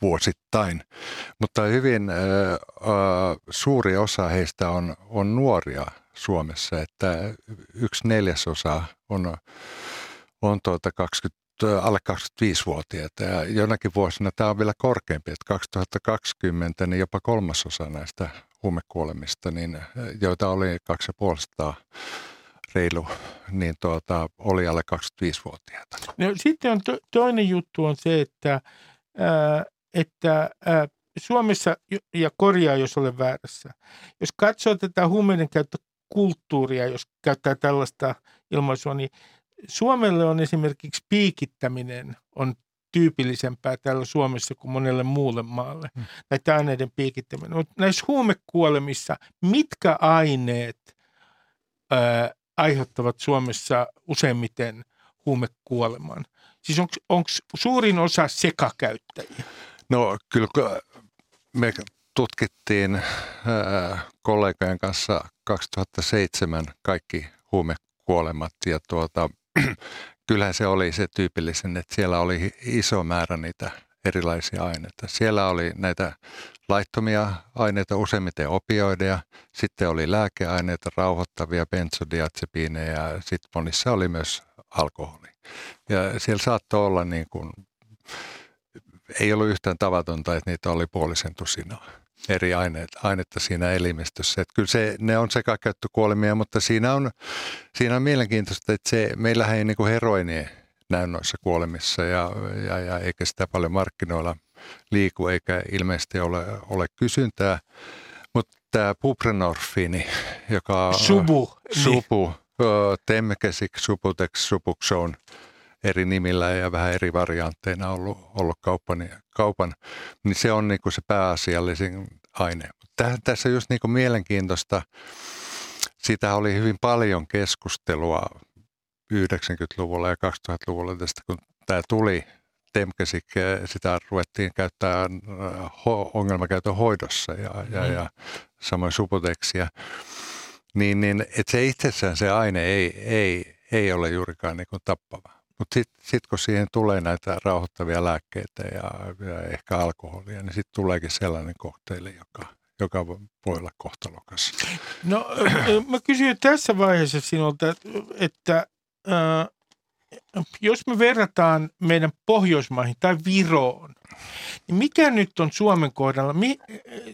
vuosittain, mutta hyvin äh, suuri osa heistä on, on nuoria Suomessa, että yksi neljäsosa on, on tuota 20 alle 25-vuotiaita ja jonakin vuosina tämä on vielä korkeampi, että 2020 niin jopa kolmasosa näistä huumekuolemista, niin, joita oli 2500 reilu, niin tuota, oli alle 25-vuotiaita.
No, sitten on to, toinen juttu on se, että, ää, että ää, Suomessa, ja korjaa jos olen väärässä, jos katsoo tätä huumeiden käyttökulttuuria, jos käyttää tällaista ilmaisua, niin Suomelle on esimerkiksi piikittäminen on tyypillisempää täällä Suomessa kuin monelle muulle maalle, hmm. näitä aineiden piikittäminen. Mutta näissä huumekuolemissa, mitkä aineet ää, aiheuttavat Suomessa useimmiten huumekuoleman? Siis onko suurin osa sekakäyttäjiä?
No kyllä me tutkittiin ää, kollegojen kanssa 2007 kaikki huumekuolemat ja tuota, kyllähän se oli se tyypillisen, että siellä oli iso määrä niitä erilaisia aineita. Siellä oli näitä laittomia aineita, useimmiten opioideja, sitten oli lääkeaineita, rauhoittavia, benzodiazepiineja ja sitten monissa oli myös alkoholi. Ja siellä saattoi olla niin kuin, ei ollut yhtään tavatonta, että niitä oli puolisen tusinaa eri aineet, ainetta siinä elimistössä. Että kyllä se, ne on sekakäyttökuolemia, mutta siinä on, siinä on mielenkiintoista, että se, meillähän ei niin kuin heroinia näy noissa kuolemissa ja, ja, ja eikä sitä paljon markkinoilla liiku eikä ilmeisesti ole, ole kysyntää. Mutta tämä buprenorfiini, joka on
Subu.
Subu, niin. Temkesik, Subutex, Subuxone, eri nimillä ja vähän eri variantteina ollut, ollut kaupan, kaupan, niin se on niin kuin se pääasiallisin aine. Täh, tässä just niin kuin mielenkiintoista, siitä oli hyvin paljon keskustelua 90-luvulla ja 2000-luvulla tästä, kun tämä tuli Temkesik, sitä ruvettiin käyttää äh, ongelmakäytön hoidossa ja, ja, mm. ja samoin subuteksia. Niin, niin että se itsessään se aine ei, ei, ei ole juurikaan niin kuin tappava. Mutta sitten sit kun siihen tulee näitä rauhoittavia lääkkeitä ja, ja ehkä alkoholia, niin sitten tuleekin sellainen kokteili, joka, joka voi olla kohtalokas.
No mä kysyn tässä vaiheessa sinulta, että äh, jos me verrataan meidän Pohjoismaihin tai Viroon, niin mikä nyt on Suomen kohdalla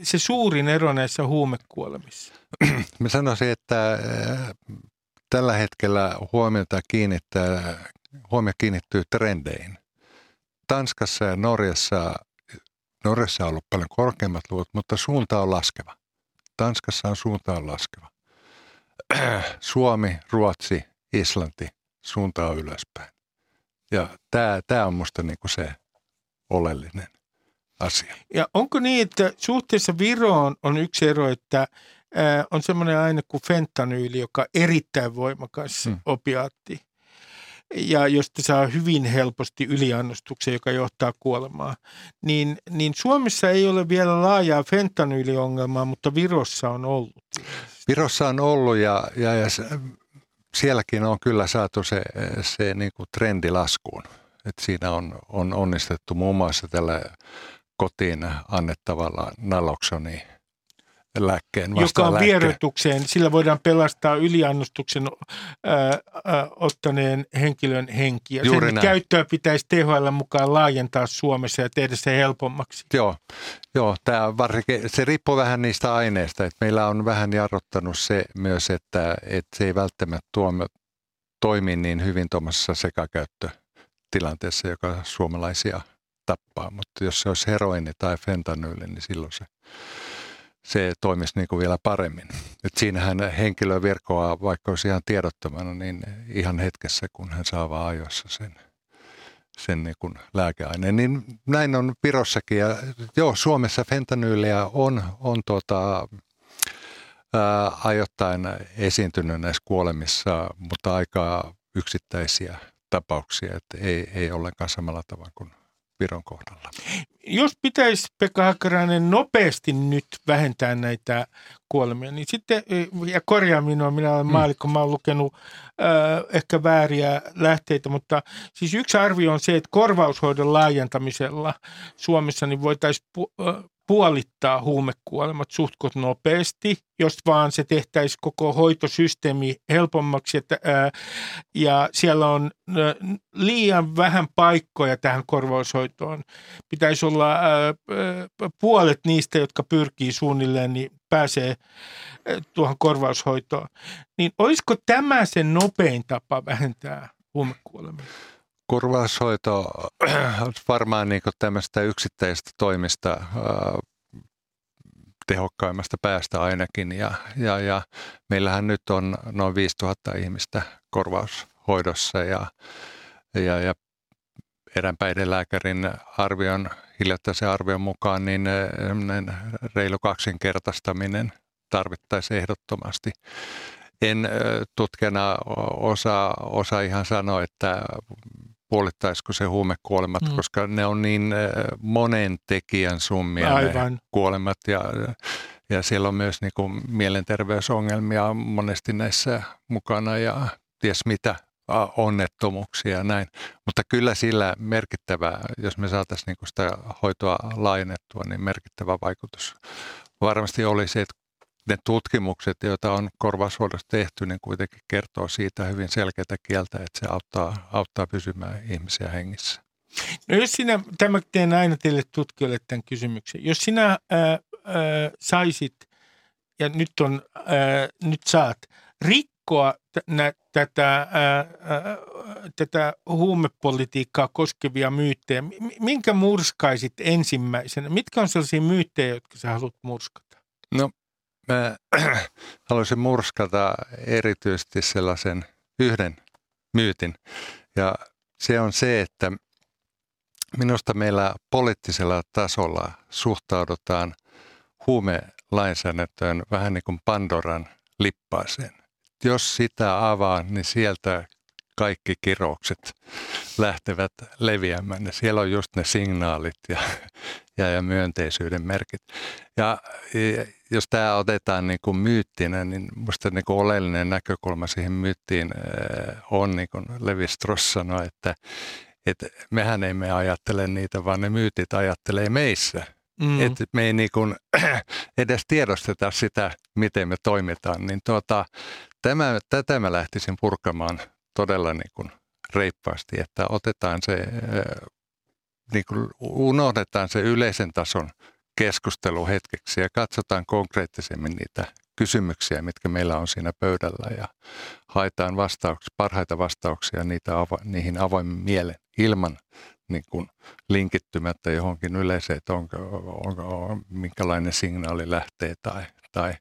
se suurin ero näissä huumekuolemissa?
Mä sanoisin, että tällä hetkellä huomiota kiinnittää, huomio kiinnittyy trendeihin. Tanskassa ja Norjassa, Norjassa on ollut paljon korkeammat luvut, mutta suunta on laskeva. Tanskassa on suunta on laskeva. Suomi, Ruotsi, Islanti, suunta on ylöspäin. Ja tämä, tämä on minusta niin se oleellinen asia.
Ja onko niin, että suhteessa Viroon on yksi ero, että on semmoinen aine kuin fentanyyli, joka on erittäin voimakas hmm. opiaatti ja josta saa hyvin helposti yliannostuksen, joka johtaa kuolemaan, niin, niin Suomessa ei ole vielä laajaa fentanyyliongelmaa, mutta Virossa on ollut.
Virossa on ollut ja, ja, ja sielläkin on kyllä saatu se, se niin kuin trendi laskuun. Et siinä on, on onnistettu muun muassa tällä kotiin annettavalla naloksoni lääkkeen
Joka on vierotukseen, sillä voidaan pelastaa yliannostuksen ää, ää, ottaneen henkilön henki. Ja Juuri sen näin. käyttöä pitäisi THL mukaan laajentaa Suomessa ja tehdä se helpommaksi.
Joo, Joo tämä varsinkin, se riippuu vähän niistä aineista. Että meillä on vähän jarruttanut se myös, että, että se ei välttämättä tuomi, toimi niin hyvin tuommoisessa sekakäyttötilanteessa, joka suomalaisia tappaa. Mutta jos se olisi heroini tai fentanyyli, niin silloin se se toimisi niin kuin vielä paremmin. Et siinähän henkilö virkoaa, vaikka olisi ihan tiedottomana, niin ihan hetkessä, kun hän saa vaan ajoissa sen, sen niin kuin lääkeaineen. Niin näin on Pirossakin. Ja joo, Suomessa fentanyyliä on, on tuota, ää, ajoittain esiintynyt näissä kuolemissa, mutta aika yksittäisiä tapauksia, että ei, ei ollenkaan samalla tavalla kuin Viron kohdalla.
Jos pitäisi Pekka Hakkarainen nopeasti nyt vähentää näitä kuolemia, niin sitten, ja korjaa minua, minä olen mm. maalikko, mä olen lukenut äh, ehkä vääriä lähteitä, mutta siis yksi arvio on se, että korvaushoidon laajentamisella Suomessa niin voitaisiin pu- puolittaa huumekuolemat suhtkot nopeasti, jos vaan se tehtäisiin koko hoitosysteemi helpommaksi. Että, ää, ja siellä on ää, liian vähän paikkoja tähän korvaushoitoon. Pitäisi olla ää, puolet niistä, jotka pyrkii suunnilleen, niin pääsee ää, tuohon korvaushoitoon. Niin olisiko tämä se nopein tapa vähentää huumekuolemia?
Kurvaushoito varmaan niin tämmöistä yksittäistä toimista tehokkaimmasta päästä ainakin. Ja, ja, ja meillähän nyt on noin 5000 ihmistä korvaushoidossa ja, ja, ja lääkärin arvion, hiljattaisen arvion mukaan, niin reilu kaksinkertaistaminen tarvittaisiin ehdottomasti. En tutkena osaa osa ihan sanoa, että puolittaisiko se huumekuolemat, mm. koska ne on niin monen tekijän summia Aivan. ne kuolemat ja, ja siellä on myös niin kuin mielenterveysongelmia monesti näissä mukana ja ties mitä onnettomuuksia ja näin. Mutta kyllä sillä merkittävä, jos me saataisiin niin sitä hoitoa laajennettua, niin merkittävä vaikutus varmasti olisi, että ne tutkimukset, joita on korvaushoidossa tehty, niin kuitenkin kertoo siitä hyvin selkeätä kieltä, että se auttaa, auttaa pysymään ihmisiä hengissä.
No jos sinä, tämä teen aina teille tutkijoille tämän kysymyksen, jos sinä ää, ää, saisit, ja nyt, on, ää, nyt saat, rikkoa nä, tätä, ää, tätä huumepolitiikkaa koskevia myyttejä, minkä murskaisit ensimmäisenä? Mitkä on sellaisia myyttejä, jotka sä haluat murskata?
No Mä haluaisin murskata erityisesti sellaisen yhden myytin. Ja se on se, että minusta meillä poliittisella tasolla suhtaudutaan huumelainsäädäntöön vähän niin kuin Pandoran lippaaseen. Jos sitä avaa, niin sieltä kaikki kiroukset lähtevät leviämään. Ja siellä on just ne signaalit ja, ja, ja myönteisyyden merkit. Ja, ja jos tämä otetaan niin kuin myyttinä, niin minusta niin kuin oleellinen näkökulma siihen myyttiin eh, on, niin kuin Levi Strauss sanoi, että, että mehän emme ajattele niitä, vaan ne myytit ajattelee meissä. mm. että me ei niin kuin edes tiedosteta sitä, miten me toimitaan, niin tuota, tämä, tätä mä lähtisin purkamaan todella niin kuin reippaasti, että otetaan se, niin kuin unohdetaan se yleisen tason keskustelu hetkeksi ja katsotaan konkreettisemmin niitä kysymyksiä, mitkä meillä on siinä pöydällä ja haetaan vastauksia, parhaita vastauksia niitä avo, niihin avoimen mielen ilman niin kuin linkittymättä johonkin yleiseen, että onko, onko, on, minkälainen signaali lähtee tai, tai,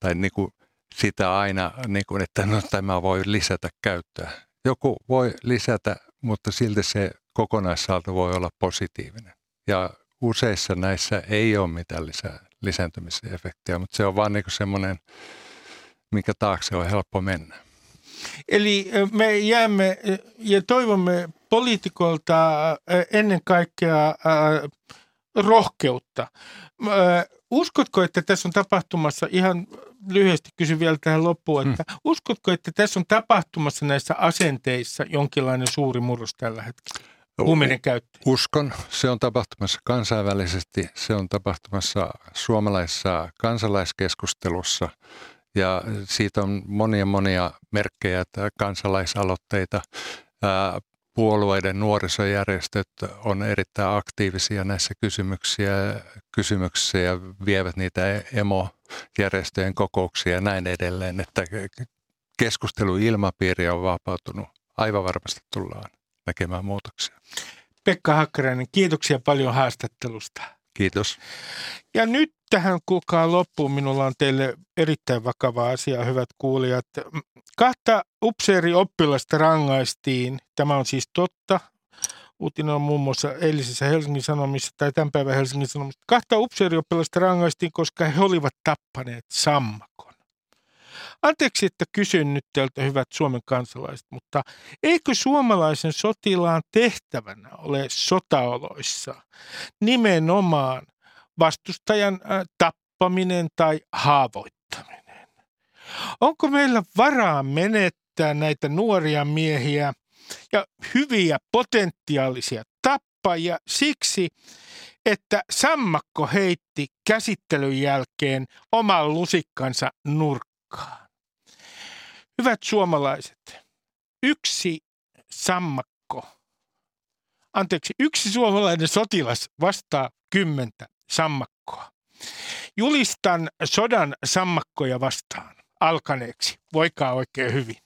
tai niin kuin sitä aina, niin kuin, että no, tämä voi lisätä käyttöä. Joku voi lisätä, mutta silti se kokonaissalto voi olla positiivinen. Ja useissa näissä ei ole mitään lisää, lisääntymisen efektiä, mutta se on vaan niin semmoinen, minkä taakse on helppo mennä.
Eli me jäämme ja toivomme poliitikolta ennen kaikkea rohkeutta. Uskotko, että tässä on tapahtumassa, ihan lyhyesti kysyn vielä tähän loppuun, että hmm. uskotko, että tässä on tapahtumassa näissä asenteissa jonkinlainen suuri murros tällä hetkellä? Huumeiden käyttö.
Uskon. Se on tapahtumassa kansainvälisesti, se on tapahtumassa suomalaisessa kansalaiskeskustelussa ja siitä on monia monia merkkejä, että kansalaisaloitteita, puolueiden nuorisojärjestöt on erittäin aktiivisia näissä kysymyksiä, kysymyksissä ja vievät niitä emojärjestöjen kokouksia ja näin edelleen, että keskusteluilmapiiri on vapautunut. Aivan varmasti tullaan näkemään muutoksia.
Pekka Hakkarainen, kiitoksia paljon haastattelusta.
Kiitos.
Ja nyt tähän kuulkaa loppuun. Minulla on teille erittäin vakava asia, hyvät kuulijat. Kahta upseerioppilasta rangaistiin. Tämä on siis totta. Uutinen on muun muassa eilisessä Helsingin Sanomissa tai tämän päivän Helsingin Sanomissa. Kahta upseerioppilasta rangaistiin, koska he olivat tappaneet sammakon. Anteeksi, että kysyn nyt teiltä hyvät Suomen kansalaiset, mutta eikö suomalaisen sotilaan tehtävänä ole sotaoloissa nimenomaan vastustajan tappaminen tai haavoittaminen? Onko meillä varaa menettää näitä nuoria miehiä ja hyviä potentiaalisia tappajia siksi, että sammakko heitti käsittelyn jälkeen oman lusikkansa nurkkaan? Hyvät suomalaiset, yksi sammakko, anteeksi, yksi suomalainen sotilas vastaa kymmentä sammakkoa. Julistan sodan sammakkoja vastaan alkaneeksi. Voikaa oikein hyvin.